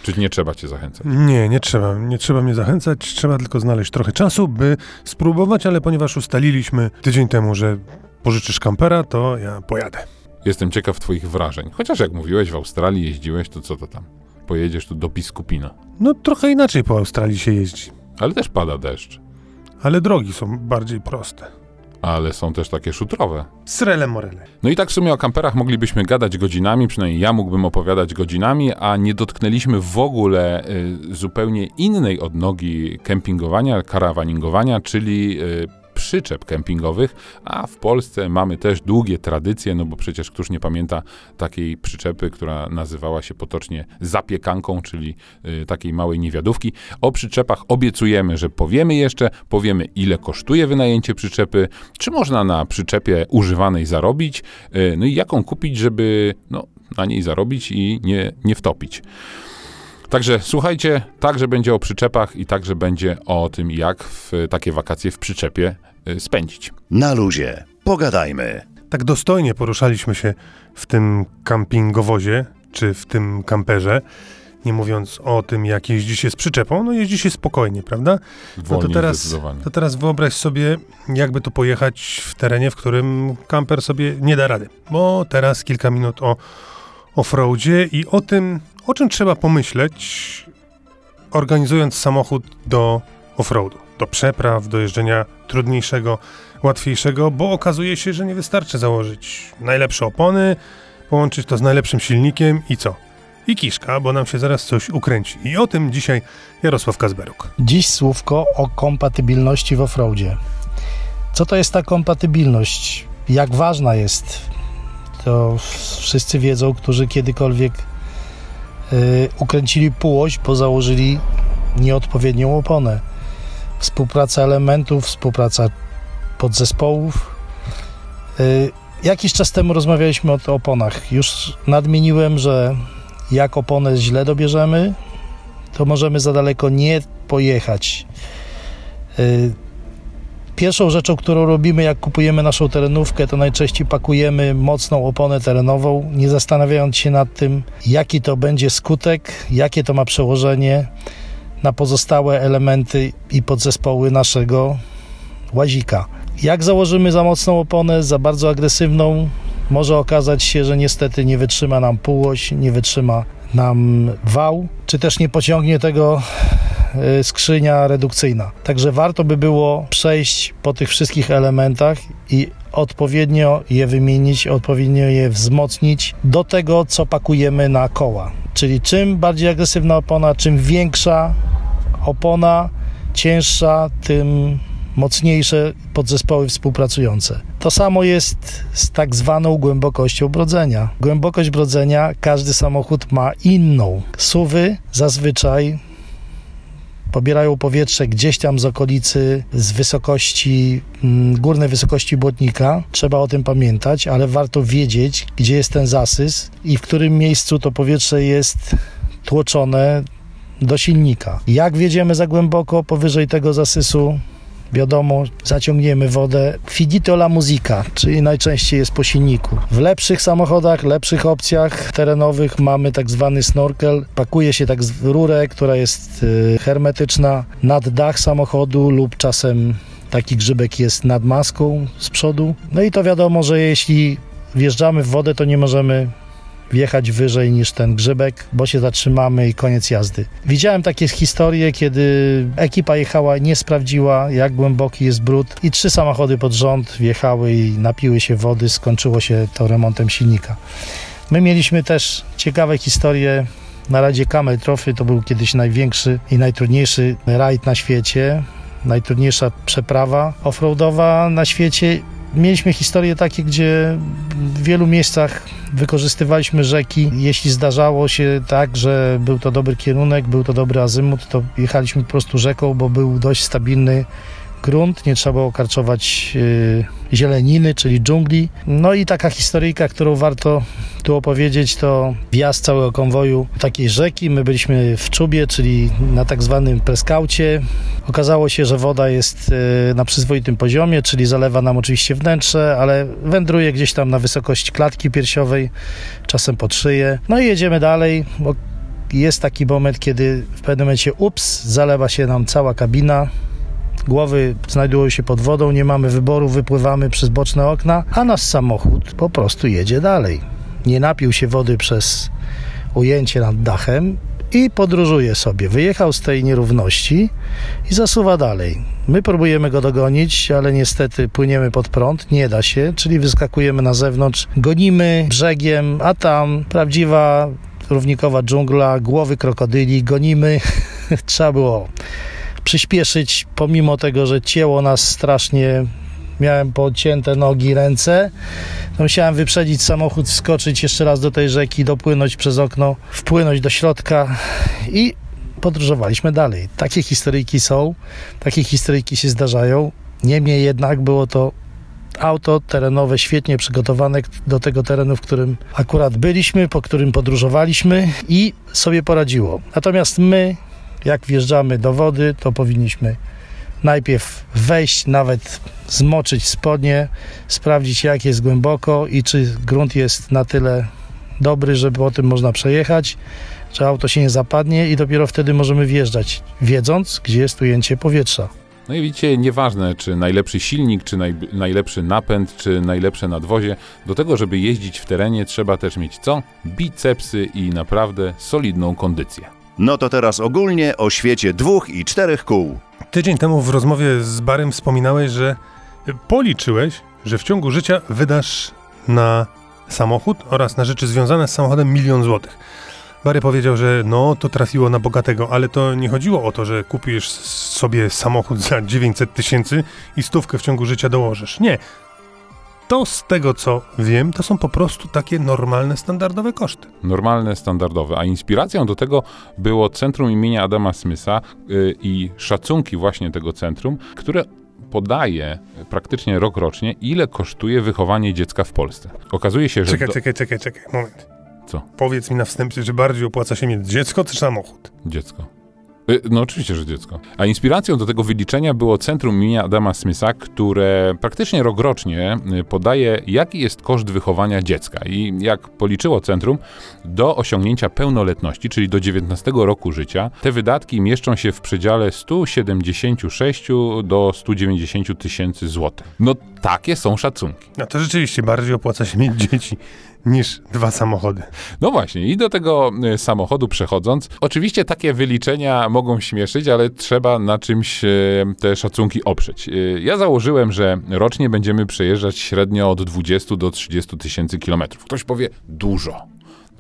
Czy nie trzeba cię zachęcać? Nie, nie trzeba. Nie trzeba mnie zachęcać. Trzeba tylko znaleźć trochę czasu, by spróbować, ale ponieważ ustaliliśmy tydzień temu, że pożyczysz kampera, to ja pojadę. Jestem ciekaw twoich wrażeń. Chociaż jak mówiłeś, w Australii jeździłeś, to co to tam? Pojedziesz tu do Biskupina. No trochę inaczej po Australii się jeździ. Ale też pada deszcz. Ale drogi są bardziej proste. Ale są też takie szutrowe. Srele morele. No i tak w sumie o kamperach moglibyśmy gadać godzinami, przynajmniej ja mógłbym opowiadać godzinami, a nie dotknęliśmy w ogóle y, zupełnie innej odnogi kempingowania, karawaningowania, czyli y, przyczep kempingowych, a w Polsce mamy też długie tradycje, no bo przecież któż nie pamięta takiej przyczepy, która nazywała się potocznie zapiekanką, czyli y, takiej małej niewiadówki. O przyczepach obiecujemy, że powiemy jeszcze, powiemy ile kosztuje wynajęcie przyczepy, czy można na przyczepie używanej zarobić, y, no i jaką kupić, żeby no, na niej zarobić i nie, nie wtopić. Także słuchajcie, także będzie o przyczepach i także będzie o tym, jak w takie wakacje w przyczepie spędzić. Na luzie. Pogadajmy. Tak dostojnie poruszaliśmy się w tym kampingowozie, czy w tym kamperze, nie mówiąc o tym, jak jeździ się z przyczepą, no jeździ się spokojnie, prawda? No to Wolniej teraz, to teraz wyobraź sobie, jakby tu pojechać w terenie, w którym kamper sobie nie da rady. Bo teraz kilka minut o offroadzie i o tym, o czym trzeba pomyśleć, organizując samochód do offroadu, do przepraw, do jeżdżenia trudniejszego, łatwiejszego, bo okazuje się, że nie wystarczy założyć najlepsze opony, połączyć to z najlepszym silnikiem i co? I kiszka, bo nam się zaraz coś ukręci. I o tym dzisiaj Jarosław Kazberuk. Dziś słówko o kompatybilności w offroadzie. Co to jest ta kompatybilność? Jak ważna jest? To wszyscy wiedzą, którzy kiedykolwiek y, ukręcili półoś, bo założyli nieodpowiednią oponę. Współpraca elementów, współpraca podzespołów. Y, jakiś czas temu rozmawialiśmy o, oponach. Już nadmieniłem, że jak oponę źle dobierzemy, to możemy za daleko nie pojechać. Y, Pierwszą rzeczą, którą robimy, jak kupujemy naszą terenówkę, to najczęściej pakujemy mocną oponę terenową, nie zastanawiając się nad tym, jaki to będzie skutek, jakie to ma przełożenie na pozostałe elementy i podzespoły naszego łazika. Jak założymy za mocną oponę, za bardzo agresywną, może okazać się, że niestety nie wytrzyma nam półoś, nie wytrzyma nam wał, czy też nie pociągnie tego y, skrzynia redukcyjna. Także warto by było przejść po tych wszystkich elementach i odpowiednio je wymienić, odpowiednio je wzmocnić do tego, co pakujemy na koła. Czyli czym bardziej agresywna opona, czym większa opona, cięższa, tym mocniejsze podzespoły współpracujące. To samo jest z tak zwaną głębokością brodzenia. Głębokość brodzenia każdy samochód ma inną. Suwy zazwyczaj pobierają powietrze gdzieś tam z okolicy, z wysokości, mm, górnej wysokości błotnika. Trzeba o tym pamiętać, ale warto wiedzieć, gdzie jest ten zasys i w którym miejscu to powietrze jest tłoczone do silnika. Jak wjedziemy za głęboko powyżej tego zasysu, wiadomo, zaciągniemy wodę. Finito la musica, czyli najczęściej jest po silniku. W lepszych samochodach, lepszych opcjach terenowych mamy tak zwany snorkel. Pakuje się tak rurę, która jest y, hermetyczna nad dach samochodu lub czasem taki grzybek jest nad maską z przodu. No i to wiadomo, że jeśli wjeżdżamy w wodę, to nie możemy wjechać wyżej niż ten grzybek, bo się zatrzymamy i koniec jazdy. Widziałem takie historie, kiedy ekipa jechała, nie sprawdziła, jak głęboki jest brud i trzy samochody pod rząd wjechały i napiły się wody, skończyło się to remontem silnika. My mieliśmy też ciekawe historie na Radzie Camel Trophy, to był kiedyś największy i najtrudniejszy rajd na świecie, najtrudniejsza przeprawa offroadowa na świecie mieliśmy historie takie, gdzie w wielu miejscach wykorzystywaliśmy rzeki. Jeśli zdarzało się tak, że był to dobry kierunek, był to dobry azymut, to jechaliśmy po prostu rzeką, bo był dość stabilny grunt, nie trzeba było karczować yy, zieleniny, czyli dżungli. No i taka historyjka, którą warto tu opowiedzieć, to wjazd całego konwoju takiej rzeki. My byliśmy w Czubie, czyli na tak zwanym preskaucie. Okazało się, że woda jest yy, na przyzwoitym poziomie, czyli zalewa nam oczywiście wnętrze, ale wędruje gdzieś tam na wysokość klatki piersiowej, czasem pod szyję. No i jedziemy dalej, jest taki moment, kiedy w pewnym momencie ups, zalewa się nam cała kabina, głowy znajdują się pod wodą, nie mamy wyboru, wypływamy przez boczne okna, a nasz samochód po prostu jedzie dalej. Nie napił się wody przez ujęcie nad dachem i podróżuje sobie. Wyjechał z tej nierówności i zasuwa dalej. My próbujemy go dogonić, ale niestety płyniemy pod prąd, nie da się, czyli wyskakujemy na zewnątrz, gonimy brzegiem, a tam prawdziwa równikowa dżungla, głowy krokodyli, gonimy. Trzeba było przyspieszyć, pomimo tego, że cięło nas strasznie, miałem pocięte nogi, ręce, to musiałem wyprzedzić samochód, wskoczyć jeszcze raz do tej rzeki, dopłynąć przez okno, wpłynąć do środka i podróżowaliśmy dalej. Takie historyjki są, takie historyjki się zdarzają. Niemniej jednak było to auto terenowe świetnie przygotowane do tego terenu, w którym akurat byliśmy, po którym podróżowaliśmy i sobie poradziło. Natomiast my jak wjeżdżamy do wody, to powinniśmy najpierw wejść, nawet zmoczyć spodnie, sprawdzić jak jest głęboko i czy grunt jest na tyle dobry, żeby po tym można przejechać, czy auto się nie zapadnie i dopiero wtedy możemy wjeżdżać, wiedząc, gdzie jest ujęcie powietrza. No i widzicie, nieważne czy najlepszy silnik, czy naj, najlepszy napęd, czy najlepsze nadwozie, do tego, żeby jeździć w terenie trzeba też mieć co? Bicepsy i naprawdę solidną kondycję. No to teraz ogólnie o świecie dwóch i czterech kół. Tydzień temu w rozmowie z Barym wspominałeś, że policzyłeś, że w ciągu życia wydasz na samochód oraz na rzeczy związane z samochodem milion złotych. Bary powiedział, że no to trafiło na bogatego, ale to nie chodziło o to, że kupisz sobie samochód za 900 tysięcy i stówkę w ciągu życia dołożysz. Nie. To z tego co wiem, to są po prostu takie normalne, standardowe koszty. Normalne, standardowe. A inspiracją do tego było centrum imienia Adama Smitha yy, i szacunki właśnie tego centrum, które podaje praktycznie rok rocznie, ile kosztuje wychowanie dziecka w Polsce. Okazuje się, że. Czekaj, do... czekaj, czekaj, czekaj, moment. Co? Powiedz mi na wstępie, że bardziej opłaca się mieć dziecko czy samochód? Dziecko. Y, no oczywiście, że dziecko. A inspiracją do tego wyliczenia było Centrum imienia Adama Smitha, które praktycznie rokrocznie y, podaje, jaki jest koszt wychowania dziecka. I jak policzyło centrum, do osiągnięcia pełnoletności, czyli do 19 roku życia, te wydatki mieszczą się w przedziale 176 do 190 tysięcy złotych. No takie są szacunki. No to rzeczywiście bardziej opłaca się mieć dzieci niż dwa samochody. No właśnie, i do tego y, samochodu przechodząc, oczywiście takie wyliczenia mogą śmieszyć, ale trzeba na czymś y, te szacunki oprzeć. Y, ja założyłem, że rocznie będziemy przejeżdżać średnio od 20 do 30 tysięcy kilometrów. Ktoś powie dużo.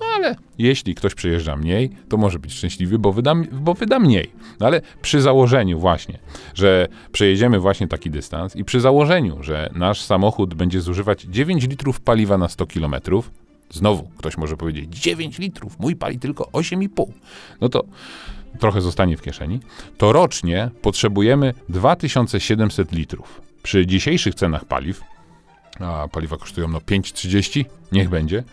No ale jeśli ktoś przejeżdża mniej, to może być szczęśliwy, bo wyda, bo wyda mniej. No ale przy założeniu właśnie, że przejedziemy właśnie taki dystans i przy założeniu, że nasz samochód będzie zużywać 9 litrów paliwa na 100 kilometrów, znowu ktoś może powiedzieć 9 litrów, mój pali tylko 8,5. No to trochę zostanie w kieszeni. To rocznie potrzebujemy 2700 litrów. Przy dzisiejszych cenach paliw, a paliwa kosztują no 5,30, niech będzie,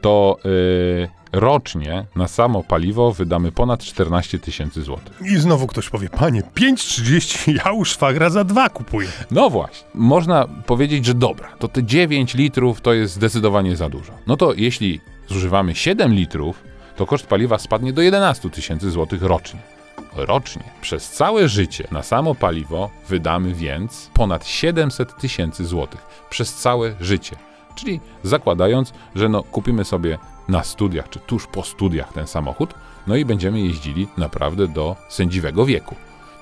to yy, rocznie na samo paliwo wydamy ponad 14 tysięcy złotych. I znowu ktoś powie, panie, 5,30, ja już szwagra za dwa kupuję. No właśnie, można powiedzieć, że dobra, to te 9 litrów to jest zdecydowanie za dużo. No to jeśli zużywamy 7 litrów, to koszt paliwa spadnie do 11 tysięcy złotych rocznie. Rocznie, przez całe życie na samo paliwo wydamy więc ponad 700 tysięcy złotych. Przez całe życie. Czyli zakładając, że no, kupimy sobie na studiach, czy tuż po studiach ten samochód, no i będziemy jeździli naprawdę do sędziwego wieku.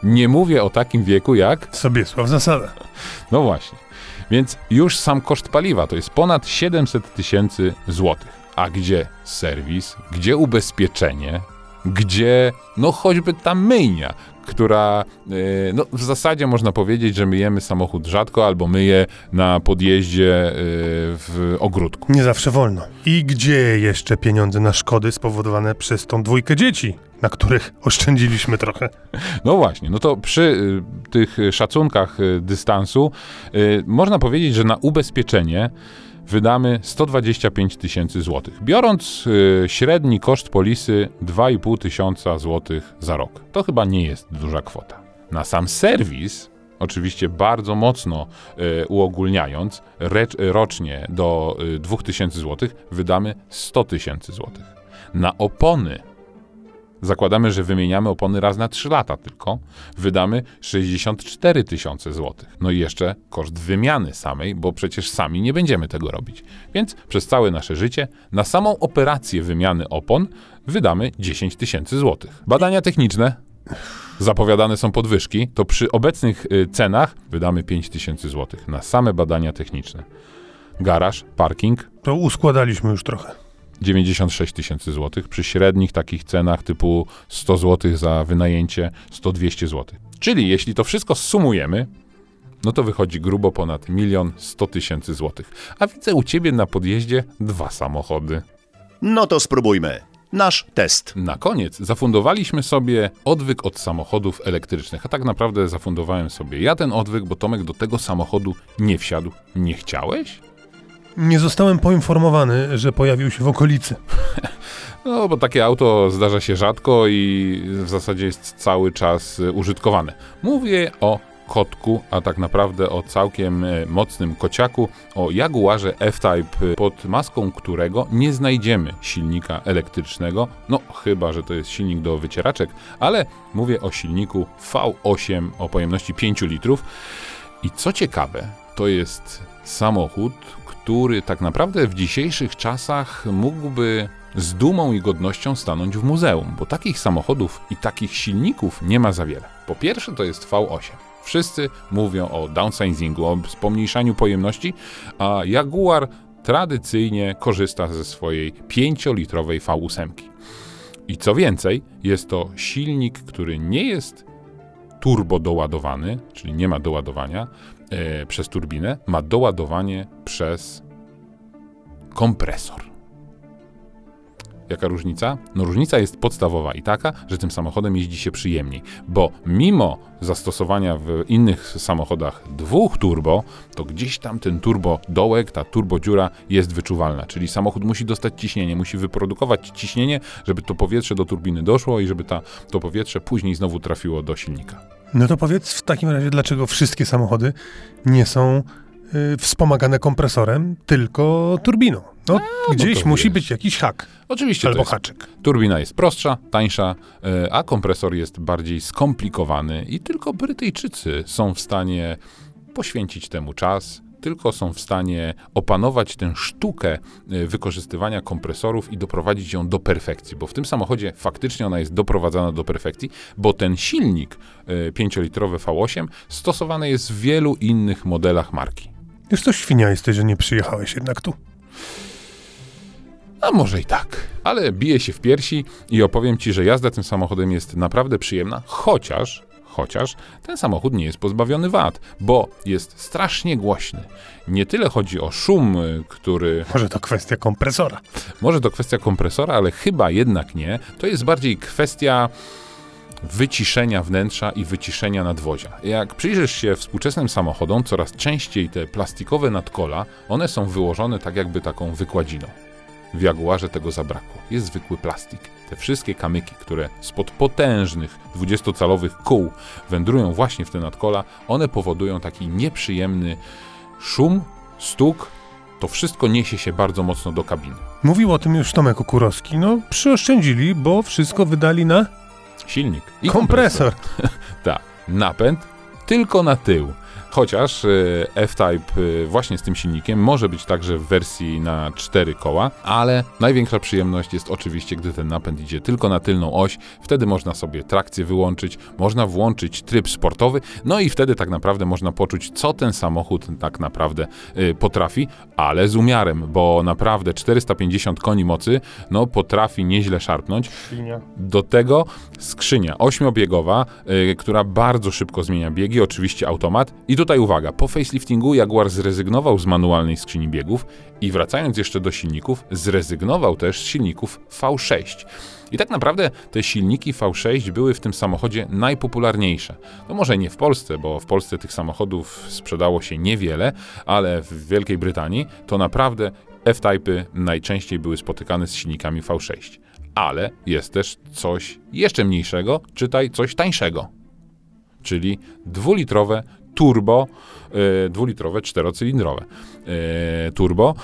Nie mówię o takim wieku jak. Sobiesław Zasada. No właśnie. Więc już sam koszt paliwa to jest ponad 700 tysięcy złotych. A gdzie serwis, gdzie ubezpieczenie? Gdzie no choćby ta myjnia, która e, no, w zasadzie można powiedzieć, że myjemy samochód rzadko albo myje na podjeździe e, w ogródku. Nie zawsze wolno. I gdzie jeszcze pieniądze na szkody spowodowane przez tą dwójkę dzieci, na których oszczędziliśmy trochę? No właśnie, no to przy y, tych szacunkach y, dystansu y, można powiedzieć, że na ubezpieczenie wydamy 125 tysięcy złotych, biorąc y, średni koszt polisy 2,5 tysiąca złotych za rok. To chyba nie jest duża kwota. Na sam serwis, oczywiście bardzo mocno y, uogólniając, recz, rocznie do y, 2000 złotych wydamy 100 tysięcy złotych. Na opony Zakładamy, że wymieniamy opony raz na 3 lata tylko. Wydamy 64 tysiące złotych. No i jeszcze koszt wymiany samej, bo przecież sami nie będziemy tego robić. Więc przez całe nasze życie na samą operację wymiany opon wydamy 10 tysięcy złotych. Badania techniczne. Zapowiadane są podwyżki, to przy obecnych y, cenach wydamy 5 tysięcy złotych na same badania techniczne. Garaż, parking, To uskładaliśmy już trochę. 96 tysięcy złotych przy średnich takich cenach typu 100 złotych za wynajęcie, 100-200 złotych. Czyli jeśli to wszystko sumujemy, no to wychodzi grubo ponad milion 100 tysięcy złotych. A widzę u ciebie na podjeździe dwa samochody. No to spróbujmy. Nasz test. Na koniec zafundowaliśmy sobie odwyk od samochodów elektrycznych, a tak naprawdę zafundowałem sobie ja ten odwyk, bo Tomek do tego samochodu nie wsiadł. Nie chciałeś? Nie zostałem poinformowany, że pojawił się w okolicy. No, bo takie auto zdarza się rzadko i w zasadzie jest cały czas y, użytkowane. Mówię o kotku, a tak naprawdę o całkiem e, mocnym kociaku, o Jaguarze F-Type, y, pod maską którego nie znajdziemy silnika elektrycznego, no chyba, że to jest silnik do wycieraczek, ale mówię o silniku V8 o pojemności 5 litrów. I co ciekawe, to jest samochód, który tak naprawdę w dzisiejszych czasach mógłby z dumą i godnością stanąć w muzeum, bo takich samochodów i takich silników nie ma za wiele. Po pierwsze to jest V8. Wszyscy mówią o downsizingu, o pomniejszaniu pojemności, a Jaguar tradycyjnie korzysta ze swojej 5-litrowej V8. I co więcej, jest to silnik, który nie jest turbo doładowany, czyli nie ma doładowania e, przez turbinę, ma doładowanie przez kompresor. Jaka różnica? No różnica jest podstawowa i taka, że tym samochodem jeździ się przyjemniej, bo mimo zastosowania w innych samochodach dwóch turbo, to gdzieś tam ten turbo dołek, ta turbo dziura jest wyczuwalna, czyli samochód musi dostać ciśnienie, musi wyprodukować ciśnienie, żeby to powietrze do turbiny doszło i żeby ta, to powietrze później znowu trafiło do silnika. No to powiedz w takim razie, dlaczego wszystkie samochody nie są y, wspomagane kompresorem, tylko turbiną? No, gdzieś to musi być jakiś hak Oczywiście albo haczyk. Turbina jest prostsza, tańsza, e, a kompresor jest bardziej skomplikowany i tylko Brytyjczycy są w stanie poświęcić temu czas, tylko są w stanie opanować tę sztukę e, wykorzystywania kompresorów i doprowadzić ją do perfekcji, bo w tym samochodzie faktycznie ona jest doprowadzana do perfekcji, bo ten silnik e, 5-litrowy V8 stosowany jest w wielu innych modelach marki. Już to świnia jesteś, że nie przyjechałeś jednak tu. A może i tak, ale biję się w piersi i opowiem ci, że jazda tym samochodem jest naprawdę przyjemna, chociaż, chociaż ten samochód nie jest pozbawiony wad, bo jest strasznie głośny. Nie tyle chodzi o szum, który Może to kwestia kompresora. może to kwestia kompresora, ale chyba jednak nie. To jest bardziej kwestia wyciszenia wnętrza i wyciszenia nadwozia. Jak przyjrzysz się współczesnym samochodom, coraz częściej te plastikowe nadkola, one są wyłożone tak jakby taką wykładziną. W Jaguarze tego zabrakło. Jest zwykły plastik. Te wszystkie kamyki, które spod potężnych 20-calowych kół wędrują właśnie w te nadkola, one powodują taki nieprzyjemny szum, stuk. To wszystko niesie się bardzo mocno do kabiny. Mówił o tym już Tomek Okurowski. No, przyoszczędzili, bo wszystko wydali na Silnik i kompresor. Tak, napęd tylko na tył. Chociaż e, F-Type e, właśnie z tym silnikiem może być także w wersji na 4 koła, ale największa przyjemność jest oczywiście, gdy ten napęd idzie tylko na tylną oś. Wtedy można sobie trakcję wyłączyć, można włączyć tryb sportowy, no i wtedy tak naprawdę można poczuć, co ten samochód tak naprawdę y, potrafi, ale z umiarem, bo naprawdę 450 koni mocy, no potrafi nieźle szarpnąć. Do tego skrzynia ośmiobiegowa, y, która bardzo szybko zmienia biegi, oczywiście automat. I tutaj uwaga, po faceliftingu Jaguar zrezygnował z manualnej skrzyni biegów i wracając jeszcze do silników, zrezygnował też z silników V6. I tak naprawdę te silniki V6 były w tym samochodzie najpopularniejsze. No może nie w Polsce, bo w Polsce tych samochodów sprzedało się niewiele, ale w Wielkiej Brytanii to naprawdę F-Typy najczęściej były spotykane z silnikami V6. Ale jest też coś jeszcze mniejszego, czytaj coś tańszego. Czyli dwulitrowe turbo, dwulitrowe czterocylindrowe yy, turbo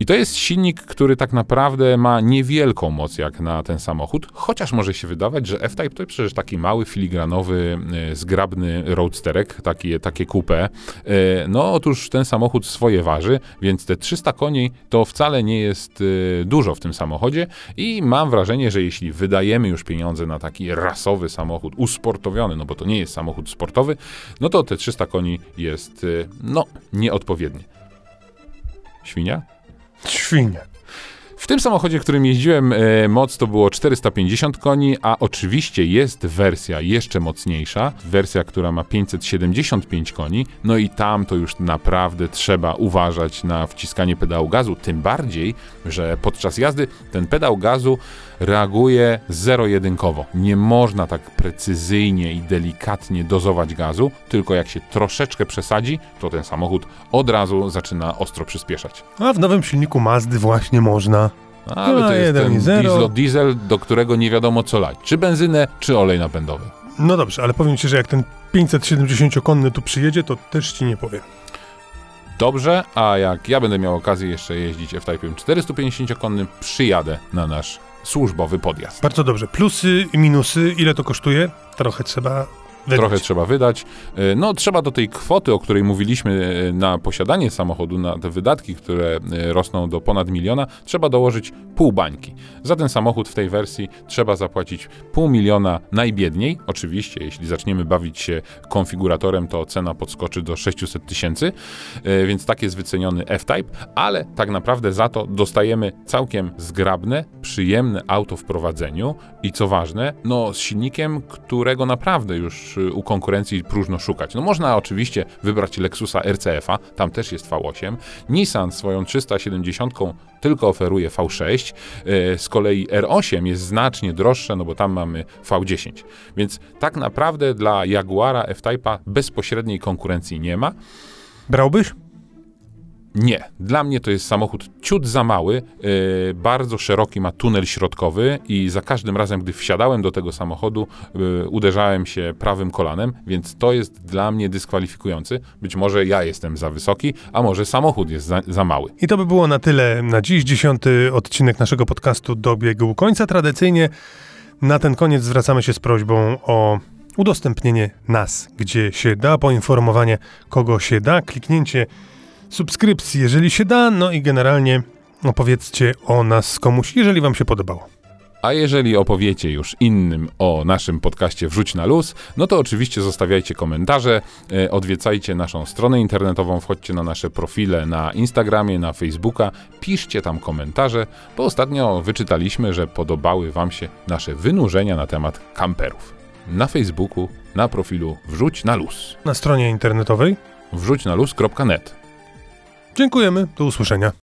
i to jest silnik, który tak naprawdę ma niewielką moc jak na ten samochód, chociaż może się wydawać, że F-Type to przecież taki mały, filigranowy, e, zgrabny roadsterek, taki, takie coupé. E, no otóż ten samochód swoje waży, więc te 300 koni to wcale nie jest e, dużo w tym samochodzie i mam wrażenie, że jeśli wydajemy już pieniądze na taki rasowy samochód, usportowiony, no bo to nie jest samochód sportowy, no to te 300 koni jest, no, nieodpowiednie. Świnia? Świnie. W tym samochodzie, którym jeździłem, e, moc to było 450 koni, a oczywiście jest wersja jeszcze mocniejsza, wersja, która ma 575 koni, no i tam to już naprawdę trzeba uważać na wciskanie pedału gazu, tym bardziej, że podczas jazdy ten pedał gazu reaguje zero-jedynkowo. Nie można tak precyzyjnie i delikatnie dozować gazu, tylko jak się troszeczkę przesadzi, to ten samochód od razu zaczyna ostro przyspieszać. A w nowym silniku Mazdy właśnie można. Ale to jest ten diesel, diesel, do którego nie wiadomo co lać. Czy benzynę, czy olej napędowy. No dobrze, ale powiem ci, że jak ten 570-konny tu przyjedzie, to też ci nie powiem. Dobrze, a jak ja będę miał okazję jeszcze jeździć F-Type'em 450-konnym, przyjadę na nasz służbowy podjazd. Bardzo dobrze. Plusy i minusy, ile to kosztuje? Trochę trzeba Trochę trzeba wydać. E, No, trzeba do tej kwoty, o której mówiliśmy e, na posiadanie samochodu, na te wydatki, które e, rosną do ponad miliona, trzeba dołożyć pół bańki. Za ten samochód w tej wersji trzeba zapłacić pół miliona najbiedniej. Oczywiście, jeśli zaczniemy bawić się konfiguratorem, to cena podskoczy do 600 tysięcy, więc tak jest wyceniony F-Type, ale tak naprawdę za to dostajemy całkiem zgrabne, przyjemne auto w prowadzeniu i co ważne, no z silnikiem, którego naprawdę już y, u konkurencji próżno szukać. No można oczywiście wybrać Lexusa RCF-a, tam też jest V8. Nissan swoją 370 tylko oferuje V6, y, z kolei R8 jest znacznie droższe, no bo tam mamy V10. Więc tak naprawdę dla Jaguara F-Type'a bezpośredniej konkurencji nie ma. Brałbyś? Nie, dla mnie to jest samochód ciut za mały, yy, bardzo szeroki ma tunel środkowy i za każdym razem, gdy wsiadałem do tego samochodu, yy, uderzałem się prawym kolanem, więc to jest dla mnie dyskwalifikujący. Być może ja jestem za wysoki, a może samochód jest za, za mały. I to by było na tyle na dziś. Dziesiąty odcinek naszego podcastu dobiegł końca. Tradycyjnie na ten koniec zwracamy się z prośbą o udostępnienie nas, gdzie się da, poinformowanie kogo się da, kliknięcie subskrypcji, jeżeli się da, no i generalnie opowiedzcie o nas komuś, jeżeli wam się podobało. A jeżeli opowiecie już innym o naszym podcaście Wrzuć na luz, no to oczywiście zostawiajcie komentarze, e, odwiedzajcie naszą stronę internetową, wchodźcie na nasze profile na Instagramie, na Facebooka, piszcie tam komentarze, bo ostatnio wyczytaliśmy, że podobały Wam się nasze wynurzenia na temat kamperów. Na Facebooku, na profilu Wrzuć na luz. Na stronie internetowej. Wrzuć na luz.net. Dziękujemy, do usłyszenia.